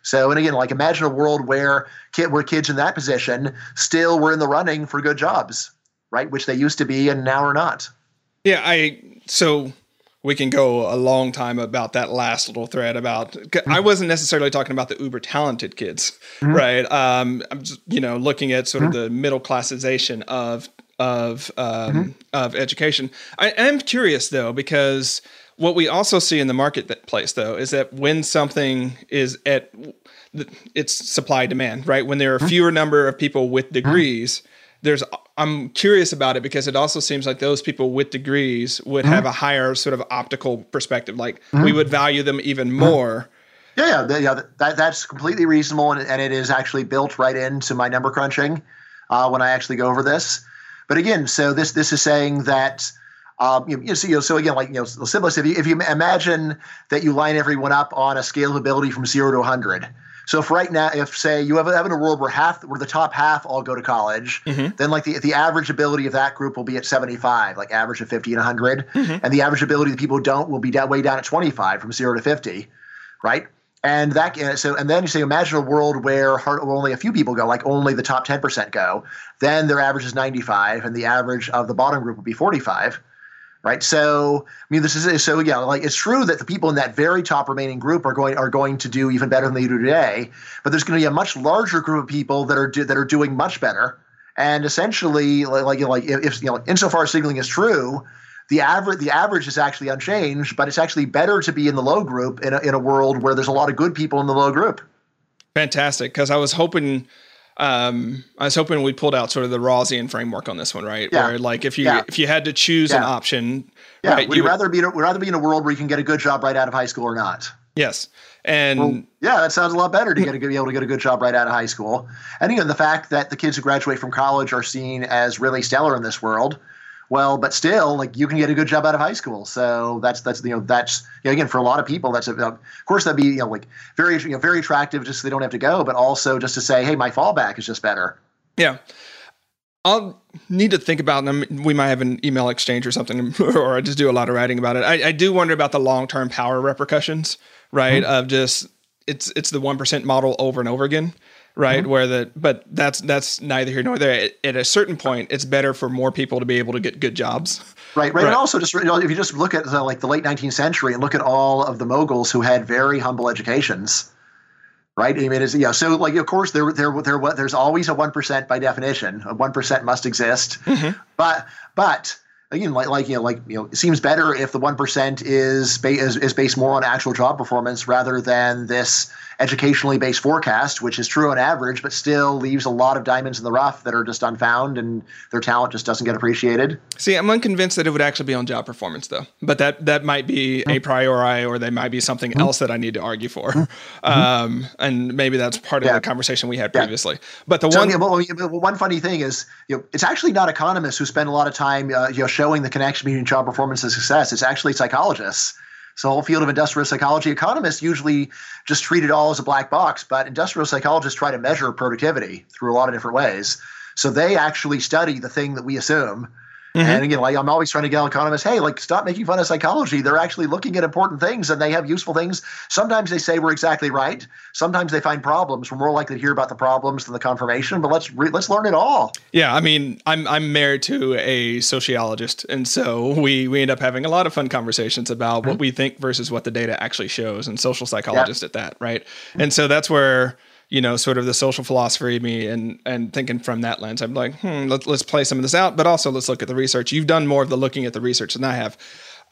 So, and again, like imagine a world where kid, where kids in that position still were in the running for good jobs, right? Which they used to be and now are not. Yeah. I, so we can go a long time about that last little thread about mm-hmm. i wasn't necessarily talking about the uber talented kids mm-hmm. right um, i'm just you know looking at sort mm-hmm. of the middle classization of of um, mm-hmm. of education i am curious though because what we also see in the marketplace though is that when something is at it's supply demand right when there are mm-hmm. fewer number of people with mm-hmm. degrees there's I'm curious about it because it also seems like those people with degrees would mm-hmm. have a higher sort of optical perspective. Like mm-hmm. we would value them even mm-hmm. more. Yeah, yeah, yeah. That, that's completely reasonable, and, and, it is actually built right into my number crunching uh, when I actually go over this. But again, so this this is saying that. Um, you, know, so, you know, so again, like you know, the simplest. If you, if you imagine that you line everyone up on a scale of ability from zero to 100, so if right now, if say you have, have in a world where half, where the top half all go to college, mm-hmm. then like the the average ability of that group will be at 75, like average of 50 and 100, mm-hmm. and the average ability of the people who don't will be down, way down at 25 from zero to 50, right? And that uh, so and then you say imagine a world where only a few people go, like only the top 10% go, then their average is 95, and the average of the bottom group would be 45 right? So I mean, this is so yeah, like it's true that the people in that very top remaining group are going are going to do even better than they do today, but there's going to be a much larger group of people that are do, that are doing much better, and essentially like like, like if you know insofar as signaling is true. The average, the average is actually unchanged, but it's actually better to be in the low group in a, in a world where there's a lot of good people in the low group. Fantastic, because I was hoping um, I was hoping we pulled out sort of the Rawlsian framework on this one, right? Yeah. Where like if you yeah. if you had to choose yeah. an option, yeah, right, would you, rather be in a, would rather be in a world where you can get a good job right out of high school or not? Yes, and well, yeah, that sounds a lot better to get a, be able to get a good job right out of high school. And you know the fact that the kids who graduate from college are seen as really stellar in this world well, but still, like you can get a good job out of high school. So that's that's you know that's you know, again for a lot of people that's a, of course that'd be you know like very you know very attractive just so they don't have to go, but also just to say hey my fallback is just better. Yeah. I'll need to think about them. We might have an email exchange or something, or I just do a lot of writing about it. I, I do wonder about the long term power repercussions, right? Mm-hmm. Of just it's it's the one percent model over and over again right? Mm-hmm. Where the but that's that's neither here nor there. At, at, a certain point, it's better for more people to be able to get good jobs. Right, right, right. and also just you know, if you just look at the, like the late 19th century and look at all of the moguls who had very humble educations, right? I mean, it's, yeah. So like, of course, there there there there's always a one percent by definition. A one percent must exist, mm-hmm. but but again, like, like you know, like you know, it seems better if the one percent is, ba- is is based more on actual job performance rather than this educationally based forecast, which is true on average, but still leaves a lot of diamonds in the rough that are just unfound and their talent just doesn't get appreciated. See, I'm unconvinced that it would actually be on job performance though, but that that might be mm-hmm. a priori, or they might be something mm-hmm. else that I need to argue for, mm-hmm. um, and maybe that's part of yeah. the conversation we had previously. Yeah. But the so, one, yeah, well, one funny thing is, you know, it's actually not economists who spend a lot of time, uh, you know, showing the connection between job performance and success. It's actually psychologists. So, the whole field of industrial psychology, economists usually just treat it all as a black box, but industrial psychologists try to measure productivity through a lot of different ways. So, they actually study the thing that we assume Mm-hmm. And again, like I'm always trying to get economists, hey, like stop making fun of psychology. They're actually looking at important things and they have useful things. Sometimes they say we're exactly right. Sometimes they find problems. We're more likely to hear about the problems than the confirmation. But let's re- let's learn it all. Yeah, I mean, I'm I'm married to a sociologist, and so we we end up having a lot of fun conversations about mm-hmm. what we think versus what the data actually shows, and social psychologists yeah. at that, right? And so that's where you know, sort of the social philosophy of me and and thinking from that lens. I'm like, hmm, let, us play some of this out, but also let's look at the research. You've done more of the looking at the research than I have.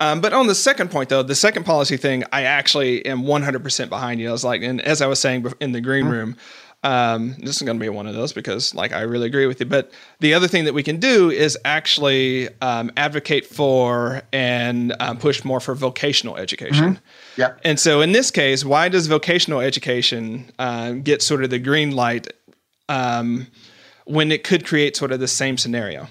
Um, but on the second point, though, the second policy thing, I actually am 100% behind you. I was like, and as I was saying in the green mm-hmm. room, um, this is going to be one of those because, like, I really agree with you. But the other thing that we can do is actually um, advocate for and um, push more for vocational education. Mm-hmm. Yeah. And so, in this case, why does vocational education uh, get sort of the green light um, when it could create sort of the same scenario?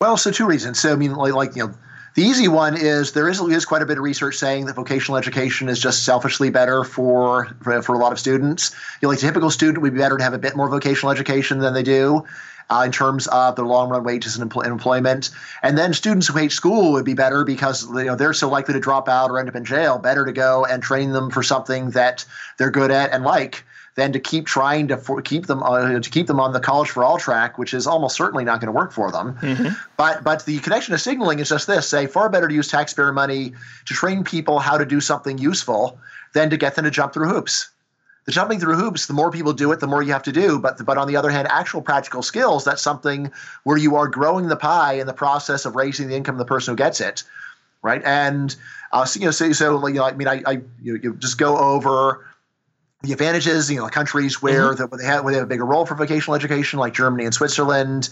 Well, so two reasons. So, I mean, like, like you know the easy one is there is, is quite a bit of research saying that vocational education is just selfishly better for, for, for a lot of students. You know, like a typical student would be better to have a bit more vocational education than they do. Uh, in terms of their long run wages and empl- employment. And then students who hate school would be better because you know they're so likely to drop out or end up in jail. Better to go and train them for something that they're good at and like than to keep trying to for, keep them uh, to keep them on the college for all track, which is almost certainly not going to work for them. Mm-hmm. But but the connection to signaling is just this: say far better to use taxpayer money to train people how to do something useful than to get them to jump through hoops. The jumping through hoops, the more people do it, the more you have to do. But but on the other hand, actual practical skills, that's something where you are growing the pie in the process of raising the income of the person who gets it, right? And uh, so, you know, so, so you know, I mean, I, I you, you just go over the advantages, you know, countries where, mm-hmm. the, where they have where they have a bigger role for vocational education, like Germany and Switzerland,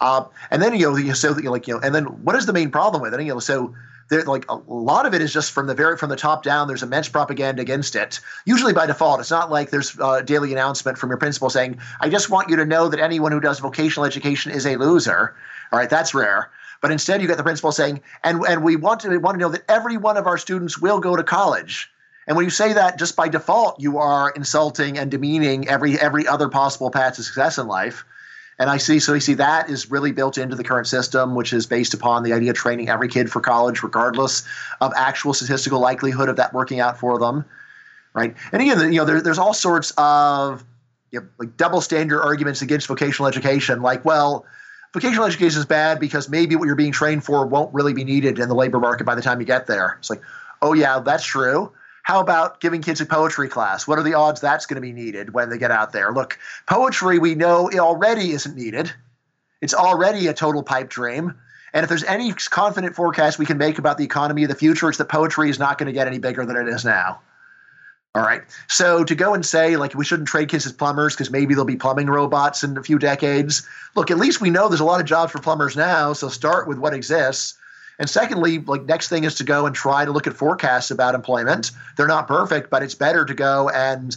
uh, and then you know, so that you like you know, and then what is the main problem with it? You know, so there like a lot of it is just from the very from the top down. There's immense propaganda against it. Usually by default, it's not like there's a daily announcement from your principal saying, "I just want you to know that anyone who does vocational education is a loser." All right, that's rare. But instead, you get the principal saying, "and and we want to we want to know that every one of our students will go to college." And when you say that, just by default, you are insulting and demeaning every every other possible path to success in life. And I see, so you see that is really built into the current system, which is based upon the idea of training every kid for college, regardless of actual statistical likelihood of that working out for them, right? And again, you know, there, there's all sorts of you know, like double standard arguments against vocational education, like, well, vocational education is bad because maybe what you're being trained for won't really be needed in the labor market by the time you get there. It's like, oh yeah, that's true. How about giving kids a poetry class? What are the odds that's going to be needed when they get out there? Look, poetry we know already isn't needed. It's already a total pipe dream. And if there's any confident forecast we can make about the economy of the future, it's that poetry is not going to get any bigger than it is now. All right. So to go and say, like, we shouldn't trade kids as plumbers because maybe there'll be plumbing robots in a few decades. Look, at least we know there's a lot of jobs for plumbers now. So start with what exists. And secondly, like next thing is to go and try to look at forecasts about employment. They're not perfect, but it's better to go and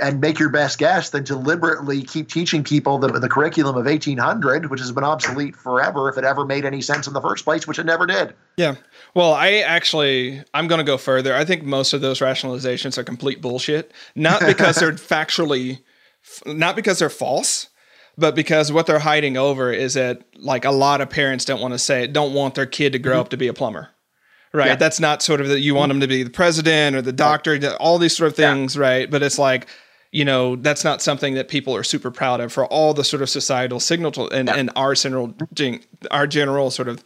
and make your best guess than deliberately keep teaching people the, the curriculum of 1800, which has been obsolete forever if it ever made any sense in the first place, which it never did. Yeah. Well, I actually, I'm going to go further. I think most of those rationalizations are complete bullshit. Not because they're factually, not because they're false, but because what they're hiding over is that like a lot of parents don't want to say it, don't want their kid to grow mm-hmm. up to be a plumber. Right. Yeah. That's not sort of that you want them to be the president or the doctor, all these sort of things, yeah. right? But it's like, you know, that's not something that people are super proud of for all the sort of societal signal to, and, yeah. and our general, our general sort of,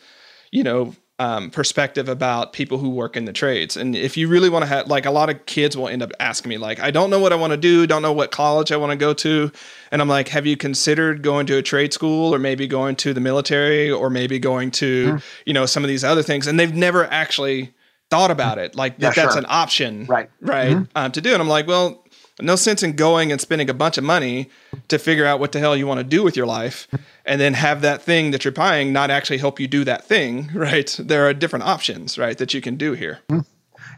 you know, um, perspective about people who work in the trades. And if you really want to have, like, a lot of kids will end up asking me, like, I don't know what I want to do, don't know what college I want to go to. And I'm like, have you considered going to a trade school or maybe going to the military or maybe going to, mm. you know, some of these other things? And they've never actually thought about it, like, yeah, that that's sure. an option, right? Right. Mm-hmm. Um, to do. And I'm like, well, no sense in going and spending a bunch of money to figure out what the hell you want to do with your life and then have that thing that you're buying not actually help you do that thing, right? There are different options, right, that you can do here. Hmm.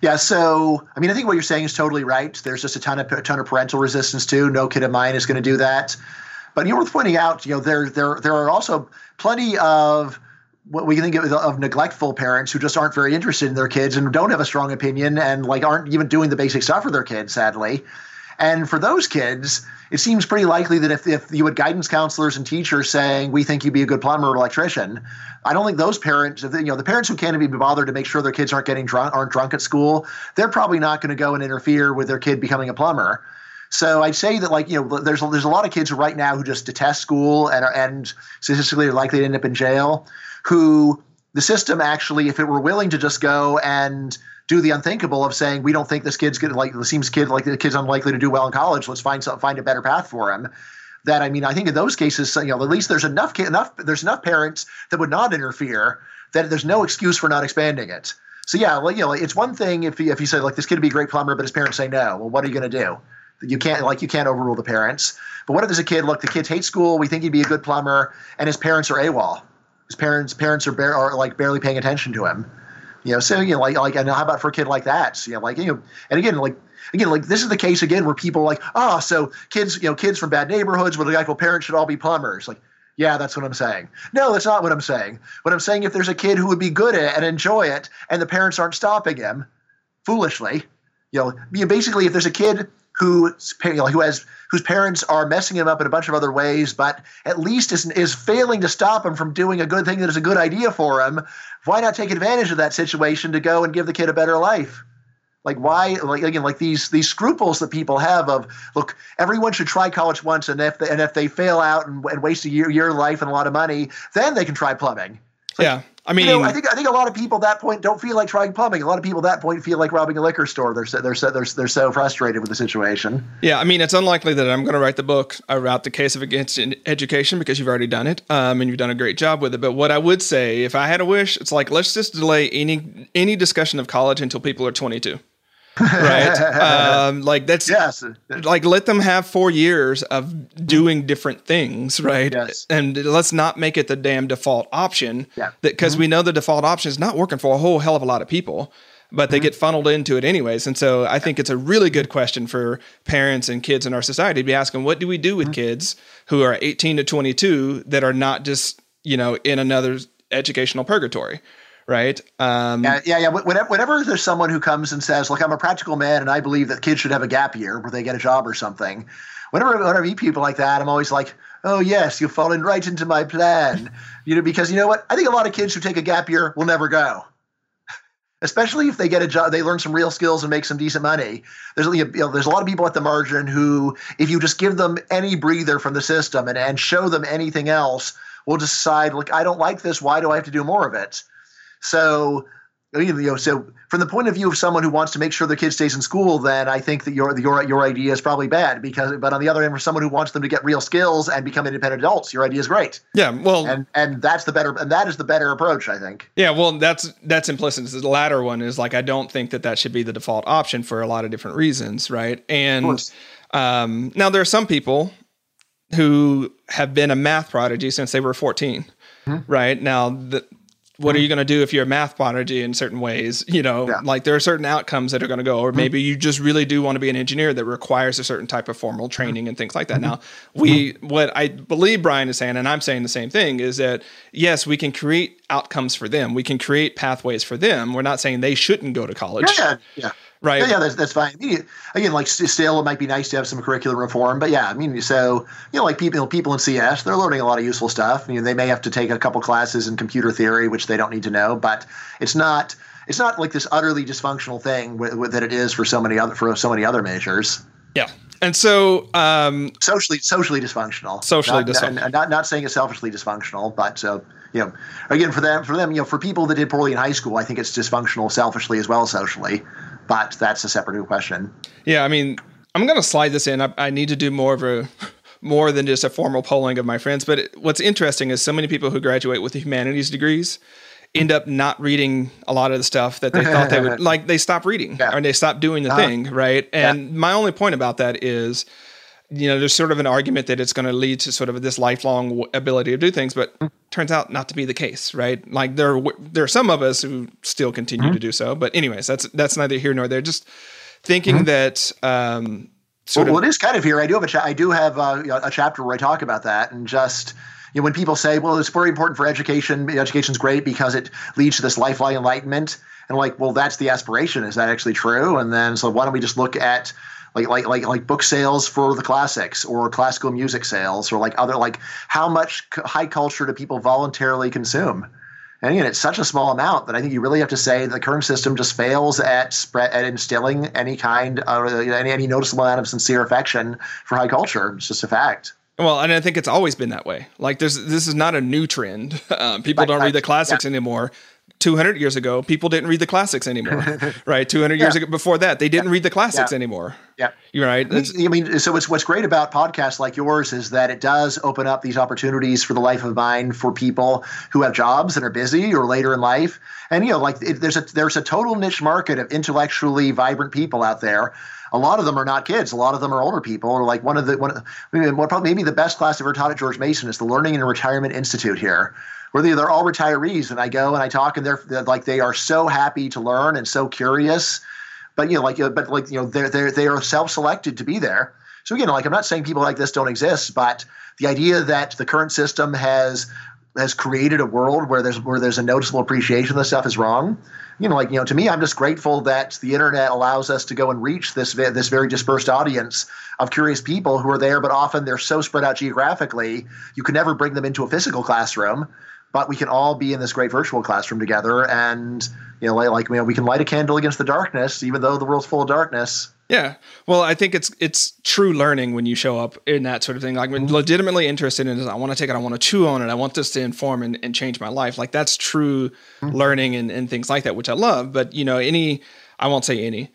Yeah, so I mean, I think what you're saying is totally right. There's just a ton of a ton of parental resistance too. No kid of mine is going to do that. But you know, worth pointing out, you know, there there there are also plenty of what we can think of, of neglectful parents who just aren't very interested in their kids and don't have a strong opinion and like aren't even doing the basic stuff for their kids. Sadly, and for those kids, it seems pretty likely that if, if you had guidance counselors and teachers saying, we think you'd be a good plumber or electrician, I don't think those parents, you know, the parents who can't even be bothered to make sure their kids aren't getting drunk, aren't drunk at school, they're probably not going to go and interfere with their kid becoming a plumber. So I'd say that like you know there's there's a lot of kids right now who just detest school and are, and statistically are likely to end up in jail. Who the system actually, if it were willing to just go and do the unthinkable of saying we don't think this kid's going like seems kid like the kid's unlikely to do well in college. Let's find some, find a better path for him. That I mean, I think in those cases, you know, at least there's enough enough there's enough parents that would not interfere that there's no excuse for not expanding it. So yeah, well, you know, it's one thing if you, if you say like this kid would be a great plumber, but his parents say no. Well, what are you going to do? You can't like you can't overrule the parents. But what if there's a kid? Look, the kids hate school. We think he'd be a good plumber, and his parents are AWOL. His parents parents are, bar- are like barely paying attention to him. You know, so you know, like like and how about for a kid like that? So, you know, like you know, and again, like again, like this is the case again where people are like, oh, so kids, you know, kids from bad neighborhoods with neglectful parents should all be plumbers. Like, yeah, that's what I'm saying. No, that's not what I'm saying. What I'm saying, if there's a kid who would be good at it and enjoy it, and the parents aren't stopping him, foolishly, you know, basically, if there's a kid who who has whose parents are messing him up in a bunch of other ways, but at least is is failing to stop him from doing a good thing that is a good idea for him. Why not take advantage of that situation to go and give the kid a better life? Like why? Like again, like these these scruples that people have of look, everyone should try college once, and if they, and if they fail out and, and waste a year year life and a lot of money, then they can try plumbing. Like, yeah, I mean, you know, I think I think a lot of people at that point don't feel like trying plumbing. A lot of people at that point feel like robbing a liquor store. They're so, they're so, they're, they're so frustrated with the situation. Yeah, I mean, it's unlikely that I'm going to write the book about the case of against education because you've already done it, um, and you've done a great job with it. But what I would say, if I had a wish, it's like let's just delay any any discussion of college until people are 22 right? Um, like that's yes. Like let them have four years of doing different things, right? Yes. And let's not make it the damn default option. Yeah. Because mm-hmm. we know the default option is not working for a whole hell of a lot of people, but they mm-hmm. get funneled into it anyways. And so I think it's a really good question for parents and kids in our society to be asking, what do we do with mm-hmm. kids who are 18 to 22 that are not just you know in another educational purgatory? Right? Um, yeah, yeah, yeah. Whenever, whenever there's someone who comes and says, "Look, I'm a practical man, and I believe that kids should have a gap year where they get a job or something," whenever, whenever I meet people like that, I'm always like, "Oh yes, you've fallen right into my plan," you know, because you know what? I think a lot of kids who take a gap year will never go. Especially if they get a job, they learn some real skills and make some decent money. There's you know, there's a lot of people at the margin who, if you just give them any breather from the system and, and show them anything else, will decide, look, I don't like this. Why do I have to do more of it? So, you know, so from the point of view of someone who wants to make sure their kid stays in school, then I think that your your your idea is probably bad because. But on the other hand, for someone who wants them to get real skills and become independent adults, your idea is great. Yeah, well, and and that's the better and that is the better approach, I think. Yeah, well, that's that's implicit. The latter one is like I don't think that that should be the default option for a lot of different reasons, right? And um, now there are some people who have been a math prodigy since they were 14 mm-hmm. right now the, what are you going to do if you're a math prodigy in certain ways you know? Yeah. like there are certain outcomes that are going to go or mm-hmm. maybe you just really do want to be an engineer that requires a certain type of formal training mm-hmm. and things like that. Now we what i believe brian is saying and i'm saying the same thing is that yes we can create outcomes for them. We can create pathways for them. We're not saying they shouldn't go to college. Yeah yeah Right. Yeah, yeah that's, that's fine. I mean, again, like still, it might be nice to have some curricular reform, but yeah, I mean, so you know, like people, people in CS, they're learning a lot of useful stuff. You know, they may have to take a couple classes in computer theory, which they don't need to know, but it's not, it's not like this utterly dysfunctional thing with, with, that it is for so many other for so many other majors. Yeah, and so um, socially, socially dysfunctional. Socially not, dysfunctional. Not, not, not saying it's selfishly dysfunctional, but so you know, again, for them, for them, you know, for people that did poorly in high school, I think it's dysfunctional selfishly as well as socially but that's a separate question. Yeah, I mean, I'm going to slide this in. I, I, need to do more of a more than just a formal polling of my friends. But it, what's interesting is so many people who graduate with humanities degrees end up not reading a lot of the stuff that they thought they would like. They stop reading yeah. or they stop doing the uh, thing, right? And yeah. my only point about that is you know, there's sort of an argument that it's going to lead to sort of this lifelong ability to do things, but turns out not to be the case, right? Like there, there are some of us who still continue mm-hmm. to do so, but anyways, that's that's neither here nor there. Just thinking mm-hmm. that. Um, sort well, of, well, it is kind of here. I do have a cha- I do have a, a chapter where I talk about that, and just you know, when people say, "Well, it's very important for education. Education's great because it leads to this lifelong enlightenment," and like, well, that's the aspiration. Is that actually true? And then, so why don't we just look at like like like like book sales for the classics or classical music sales or like other like how much high culture do people voluntarily consume and again it's such a small amount that i think you really have to say the current system just fails at spread at instilling any kind of any, any noticeable amount of sincere affection for high culture it's just a fact well, and I think it's always been that way. Like, there's this is not a new trend. Um, people right, don't read the classics yeah. anymore. 200 years ago, people didn't read the classics anymore, right? 200 years ago before that, they didn't yeah. read the classics yeah. anymore. Yeah. You're right. I mean, so what's, what's great about podcasts like yours is that it does open up these opportunities for the life of mine for people who have jobs and are busy or later in life. And, you know, like it, there's a, there's a total niche market of intellectually vibrant people out there a lot of them are not kids. A lot of them are older people. Or like one of the one, I mean, probably maybe the best class ever taught at George Mason is the Learning and Retirement Institute here, where they, they're all retirees and I go and I talk and they're, they're, like they are so happy to learn and so curious, but you know like uh, but like you know they're they they are self-selected to be there. So again, like I'm not saying people like this don't exist, but the idea that the current system has has created a world where there's where there's a noticeable appreciation of this stuff is wrong. You know, like you know, to me, I'm just grateful that the internet allows us to go and reach this this very dispersed audience of curious people who are there, but often they're so spread out geographically, you can never bring them into a physical classroom but we can all be in this great virtual classroom together and you know like, you know, we can light a candle against the darkness even though the world's full of darkness yeah. Well, I think it's it's true learning when you show up in that sort of thing. Like when legitimately interested in it, I want to take it, I want to chew on it, I want this to inform and, and change my life. Like that's true mm-hmm. learning and, and things like that, which I love. But you know, any I won't say any.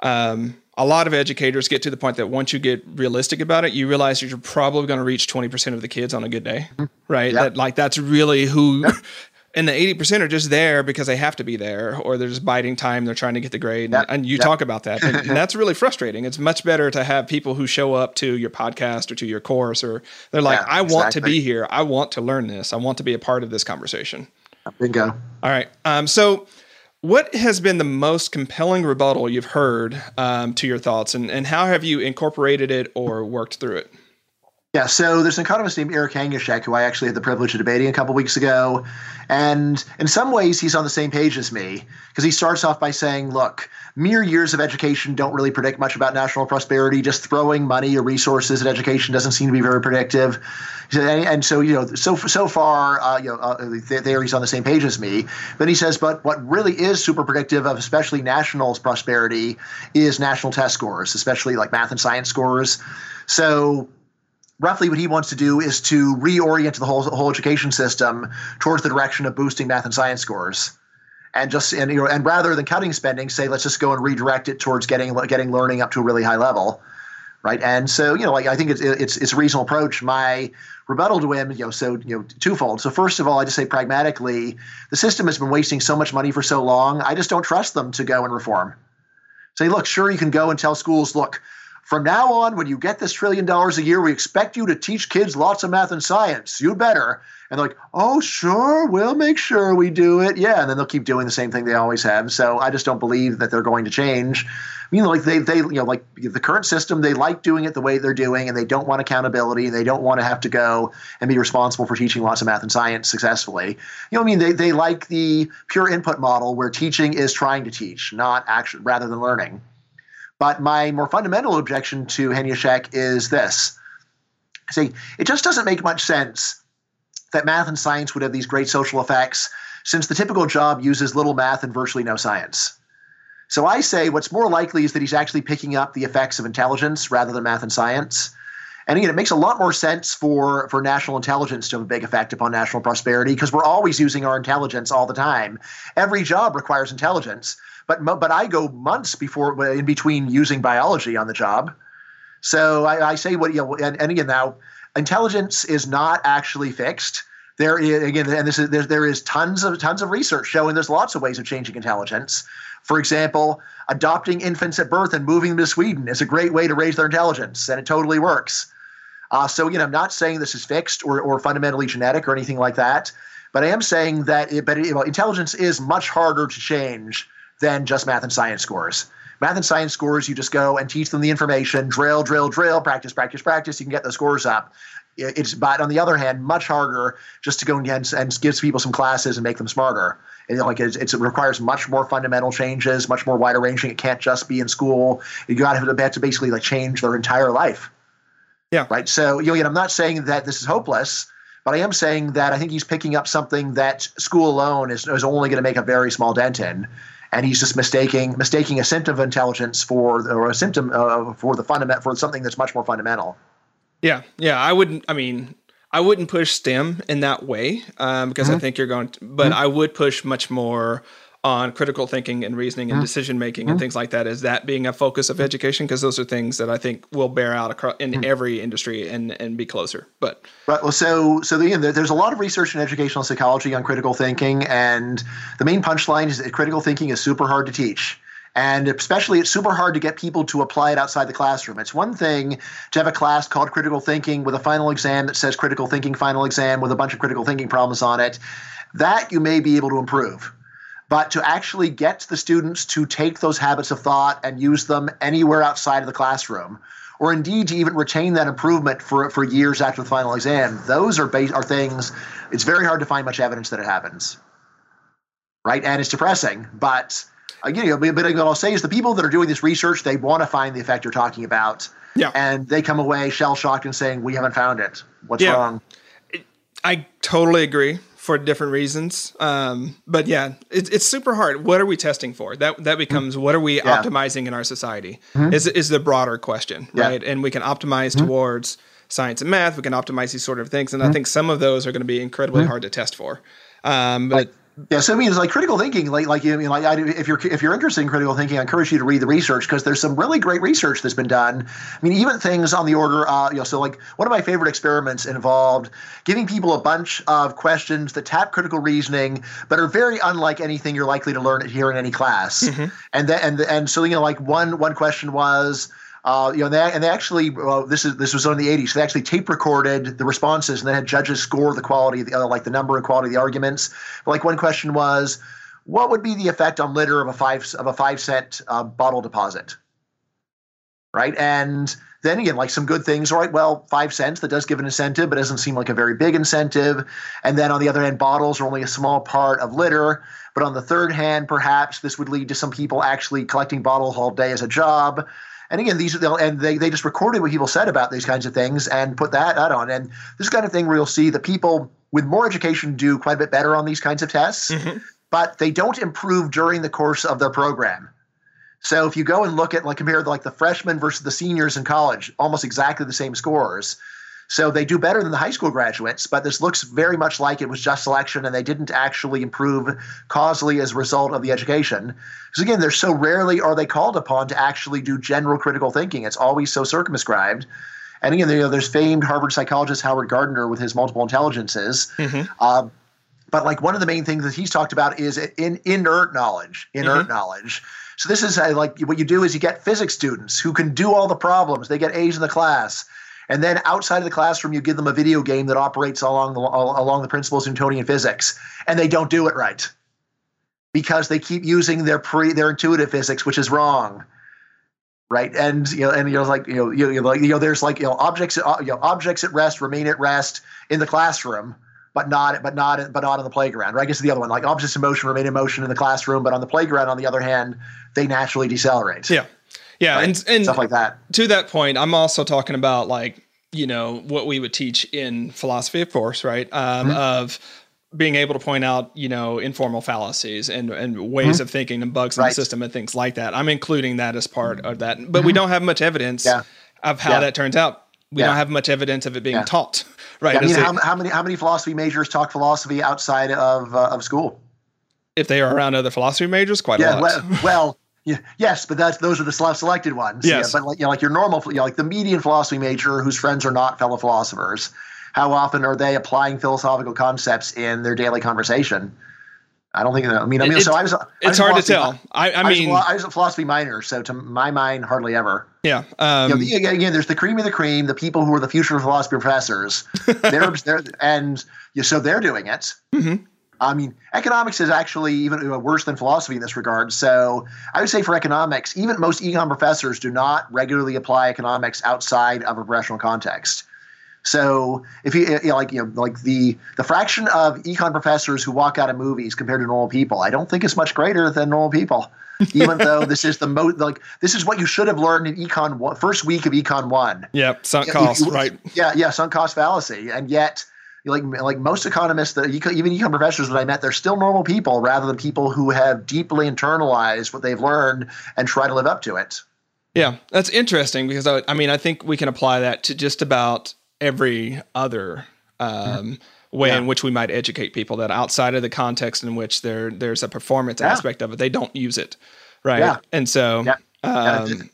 Um, a lot of educators get to the point that once you get realistic about it, you realize you're probably going to reach 20% of the kids on a good day, mm-hmm. right? Yep. That like that's really who yep. and the 80% are just there because they have to be there or they're just biding time they're trying to get the grade yep. and, and, you talk about that and, and, that's really frustrating it's much better to have people who show up to your podcast or to your course or they're like yeah, i want exactly. to be here i want to learn this i want to be a part of this conversation bingo all right um, so what has been the most compelling rebuttal you've heard um, to your thoughts and, and how have you incorporated it or worked through it yeah, so there's an economist named Eric Hanushek who I actually had the privilege of debating a couple weeks ago. And in some ways, he's on the same page as me because he starts off by saying, look, mere years of education don't really predict much about national prosperity. Just throwing money or resources at education doesn't seem to be very predictive. And so, you know, so so far, uh, you know, uh, there he's on the same page as me. Then he says, but what really is super predictive of especially national prosperity is national test scores, especially like math and science scores. So roughly what he wants to do is to reorient the whole, whole education system towards the direction of boosting math and science scores. And just and you know and rather than cutting spending say let's just go and redirect it towards getting getting learning up to a really high level right? And so you know like i think it's it's it's a reasonable approach. My rebuttal to him you know so you know twofold. So first of all i just say pragmatically the system has been wasting so much money for so long i just don't trust them to go and reform. Say look sure you can go and tell schools look from now on, when you get this trillion dollars a year, we expect you to teach kids lots of math and science. You better. And they're like, oh, sure, we'll make sure we do it. Yeah. And then they'll keep doing the same thing they always have. So I just don't believe that they're going to change. You know, like they, they, you know, like the current system, they like doing it the way they're doing and they don't want accountability. And they don't want to have to go and be responsible for teaching lots of math and science successfully. You know, I mean, they, they like the pure input model where teaching is trying to teach, not action rather than learning. But my more fundamental objection to Hanushek is this. See, it just doesn't make much sense that math and science would have these great social effects since the typical job uses little math and virtually no science. So I say what's more likely is that he's actually picking up the effects of intelligence rather than math and science. And again, it makes a lot more sense for, for national intelligence to have a big effect upon national prosperity because we're always using our intelligence all the time. Every job requires intelligence. But but I go months before in between using biology on the job. So I, I say what you know, and, and again now intelligence is not actually fixed. There is again, and this is there, there is tons of tons of research showing there's lots of ways of changing intelligence. For example, adopting infants at birth and moving them to Sweden is a great way to raise their intelligence, and it totally works. Uh, so again, I'm not saying this is fixed or, or fundamentally genetic or anything like that, but I am saying that it, but it, you know, intelligence is much harder to change than just math and science scores. Math and science scores, you just go and teach them the information, drill, drill, drill, practice, practice, practice. You can get those scores up. It's, but on the other hand, much harder just to go and, and give people some classes and make them smarter. And like it's, it's, it requires much more fundamental changes, much more wider ranging. It can't just be in school. You got to have to basically like change their entire life. Yeah. Right. So you know, I'm not saying that this is hopeless, but I am saying that I think he's picking up something that school alone is, is only going to make a very small dent in and he's just mistaking mistaking a symptom of intelligence for or a symptom uh, for the fundament for something that's much more fundamental. Yeah, yeah, I wouldn't. I mean, I wouldn't push STEM in that way um, because mm-hmm. I think you're going. To, but mm-hmm. I would push much more on critical thinking and reasoning and mm-hmm. decision making and mm-hmm. things like that is that being a focus of education because those are things that I think will bear out across in mm-hmm. every industry and and be closer. But right, well, so so the, there's a lot of research in educational psychology on critical thinking, and the main punchline is that critical thinking is super hard to teach. And especially, it's super hard to get people to apply it outside the classroom. It's one thing to have a class called critical thinking with a final exam that says critical thinking final exam with a bunch of critical thinking problems on it. That you may be able to improve but to actually get the students to take those habits of thought and use them anywhere outside of the classroom, or indeed to even retain that improvement for, for years after the final exam, those are, base, are things, it's very hard to find much evidence that it happens. Right? And it's depressing, but again, uh, but what I'll say is the people that are doing this research, they want to find the effect you're talking about. Yeah. And they come away shell shocked and saying, we haven't found it. What's yeah. wrong? I totally agree for different reasons. Um, but yeah, it, it's super hard. What are we testing for? That that becomes mm-hmm. what are we yeah. optimizing in our society? Mm-hmm. Is is the broader question, right? And we can optimize mm-hmm. towards science and math. We can optimize these sort of things, and I mm-hmm. think some of those are going to be incredibly mm-hmm. hard to test for. Um, but yeah, so I mean, it's like critical thinking. Like, like you, I mean, like I, if you're if you're interested in critical thinking, I encourage you to read the research because there's some really great research that's been done. I mean, even things on the order, uh, you know, so like one of my favorite experiments involved giving people a bunch of questions that tap critical reasoning, but are very unlike anything you're likely to learn here in any class. Mm-hmm. And then and and so you know, like one one question was uh, you know, and they, and they actually this is this was in the 80s. So they actually tape recorded the responses and then had judges score the quality, of the, uh, like the number and quality of the arguments. But like one question was, what would be the effect on litter of a five of a five cent uh, bottle deposit? Right, and then again, like some good things, right? Well, five cents that does give an incentive, but doesn't seem like a very big incentive. And then on the other hand, bottles are only a small part of litter. But on the third hand, perhaps this would lead to some people actually collecting bottles all day as a job. And again, these and they, they just recorded what people said about these kinds of things and put that, out on. And this kind of thing where you'll see that people with more education do quite a bit better on these kinds of tests, mm-hmm. but they don't improve during the course of their program. So if you go and look at like compare like the freshmen versus the seniors in college, almost exactly the same scores. So they do better than the high school graduates, but this looks very much like it was just selection and they didn't actually improve causally as a result of the education. Because again, they're so rarely are they called upon to actually do general critical thinking. It's always so circumscribed. And again, you know, there's famed Harvard psychologist Howard Gardner with his multiple intelligences. Mm-hmm. Uh, but like one of the main things that he's talked about is in inert knowledge, inert mm-hmm. knowledge. So this is uh, like what you do is you get physics students who can do all the problems. They get A's in the class and then outside of the classroom, you give them a video game that operates along the along the principles of Newtonian physics, and they don't do it right because they keep using their pre their intuitive physics, which is wrong. Right, and you know, and you know, like you know, you know, like you know, there's like you know, objects, uh, you know, objects at rest remain at rest in the classroom, but not, but not, but not on the playground. Right? I guess the other one, like objects in motion remain in motion in the classroom, but on the playground, on the other hand, they naturally decelerate. Yeah. Yeah, right? and and stuff like that. To that point, I'm also talking about like you know what we would teach in philosophy, of course, right? Um, mm-hmm. Of being able to point out, you know, informal fallacies and and ways mm-hmm. of thinking and bugs right. in the system and things like that. I'm including that as part of that, but mm-hmm. we don't have much evidence yeah. of how yeah. that turns out. We yeah. don't have much evidence of it being taught, right? I mean, how, how, many how many philosophy majors talk philosophy outside of uh, of school? If they are around other philosophy majors, quite a lot. Well, well yeah, yes, but that's those are the selected ones. Yes. Yeah, but like you know, like your normal, you know, like the median philosophy major whose friends are not fellow philosophers. How often are they applying philosophical concepts in their daily conversation? I don't think. I mean, I mean, it, so I was. I it's hard to tell. I, I mean, I was, I was, a philosophy minor, so to my mind, hardly ever. Yeah. Um, you know, again, there's the cream of the cream, the people who are the future philosophy professors. they're, they're and yeah, so they're doing it. Mm-hmm. I mean, economics is actually even worse than philosophy in this regard. So I would say for economics, even most econ professors do not regularly apply economics outside of a professional context. So if you, you know, like you know like the the fraction of econ professors who walk out of movies compared to normal people, I don't think is much greater than normal people. Even though this is the most like this is what you should have learned in econ one, first week of econ one. Yep, sunk cost, right? Yeah, yeah, sunk cost fallacy, and yet like like most economists that even econ professors that I met, they're still normal people rather than people who have deeply internalized what they've learned and try to live up to it. Yeah, that's interesting because I, I mean I think we can apply that to just about every other um, mm-hmm. way yeah. in which we might educate people that outside of the context in which there there's a performance yeah. aspect of it, they don't use it, right? Yeah. And so. Yeah. Um,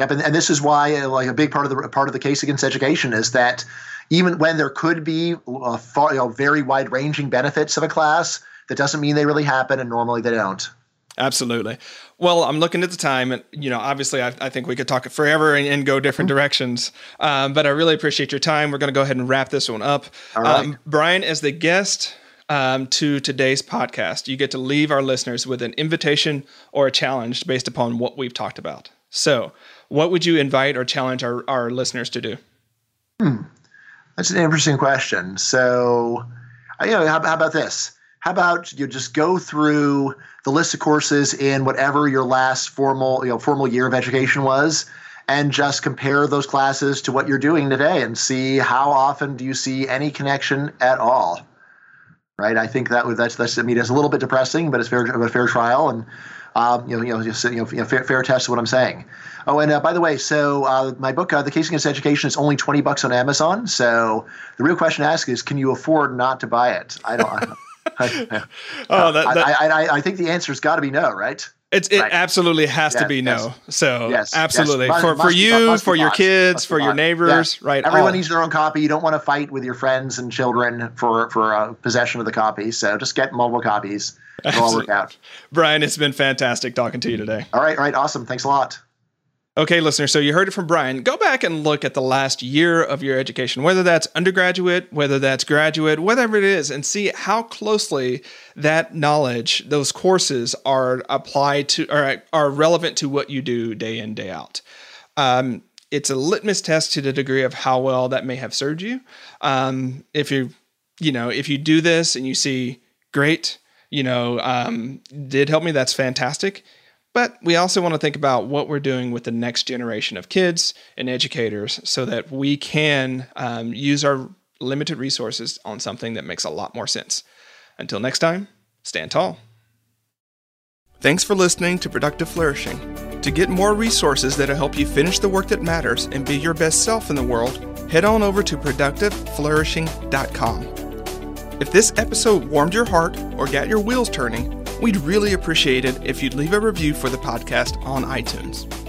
Yep, and, and this is why, uh, like, a big part of the part of the case against education is that even when there could be uh, far, you know, very wide ranging benefits of a class, that doesn't mean they really happen, and normally they don't. Absolutely. Well, I'm looking at the time, and you know, obviously, I, I think we could talk forever and, and go different mm-hmm. directions. Um, but I really appreciate your time. We're going to go ahead and wrap this one up. All right. Um, Bryan, as the guest um, to today's podcast, you get to leave our listeners with an invitation or a challenge based upon what we've talked about. So, what would you invite or challenge our, our listeners to do? Hmm. That's an interesting question. So, uh, you know, how, how about this? How about you just go through the list of courses in whatever your last formal, you know, formal year of education was, and just compare those classes to what you're doing today, and see how often do you see any connection at all, right? I think that that's that's I mean it's a little bit depressing, but it's fair a fair trial, and um, you know you know just you know, you know fair, fair test of what I'm saying. Oh, and uh, by the way, so uh, my book, uh, The Case Against Education, is only twenty bucks on Amazon. So the real question to ask is, can you afford not to buy it? I don't. I, oh, that, that, I, I, I think the answer's got to be no, right? It's it right. absolutely has yes, to be no. So yes, absolutely yes. for for you, for your kids, for your neighbors, right? Everyone all. needs their own copy. You don't want to fight with your friends and children for for uh, possession of the copy. So just get multiple copies. It'll all work out. Bryan, it's been fantastic talking to you today. All right, all right, awesome. Thanks a lot. Okay, listener, so you heard it from Bryan. Go back and look at the last year of your education, whether that's undergraduate, whether that's graduate, whatever it is, and see how closely that knowledge, those courses are applied to or are relevant to what you do day in, day out. Um, it's a litmus test to the degree of how well that may have served you. Um, if you, you know, if you do this and you see, great, you know, um, did help me, that's fantastic but we also want to think about what we're doing with the next generation of kids and educators so that we can um, use our limited resources on something that makes a lot more sense. Until next time, stand tall. Thanks for listening to Productive Flourishing. To get more resources that'll help you finish the work that matters and be your best self in the world, head on over to productiveflourishing.com. If this episode warmed your heart or got your wheels turning, We'd really appreciate it if you'd leave a review for the podcast on iTunes.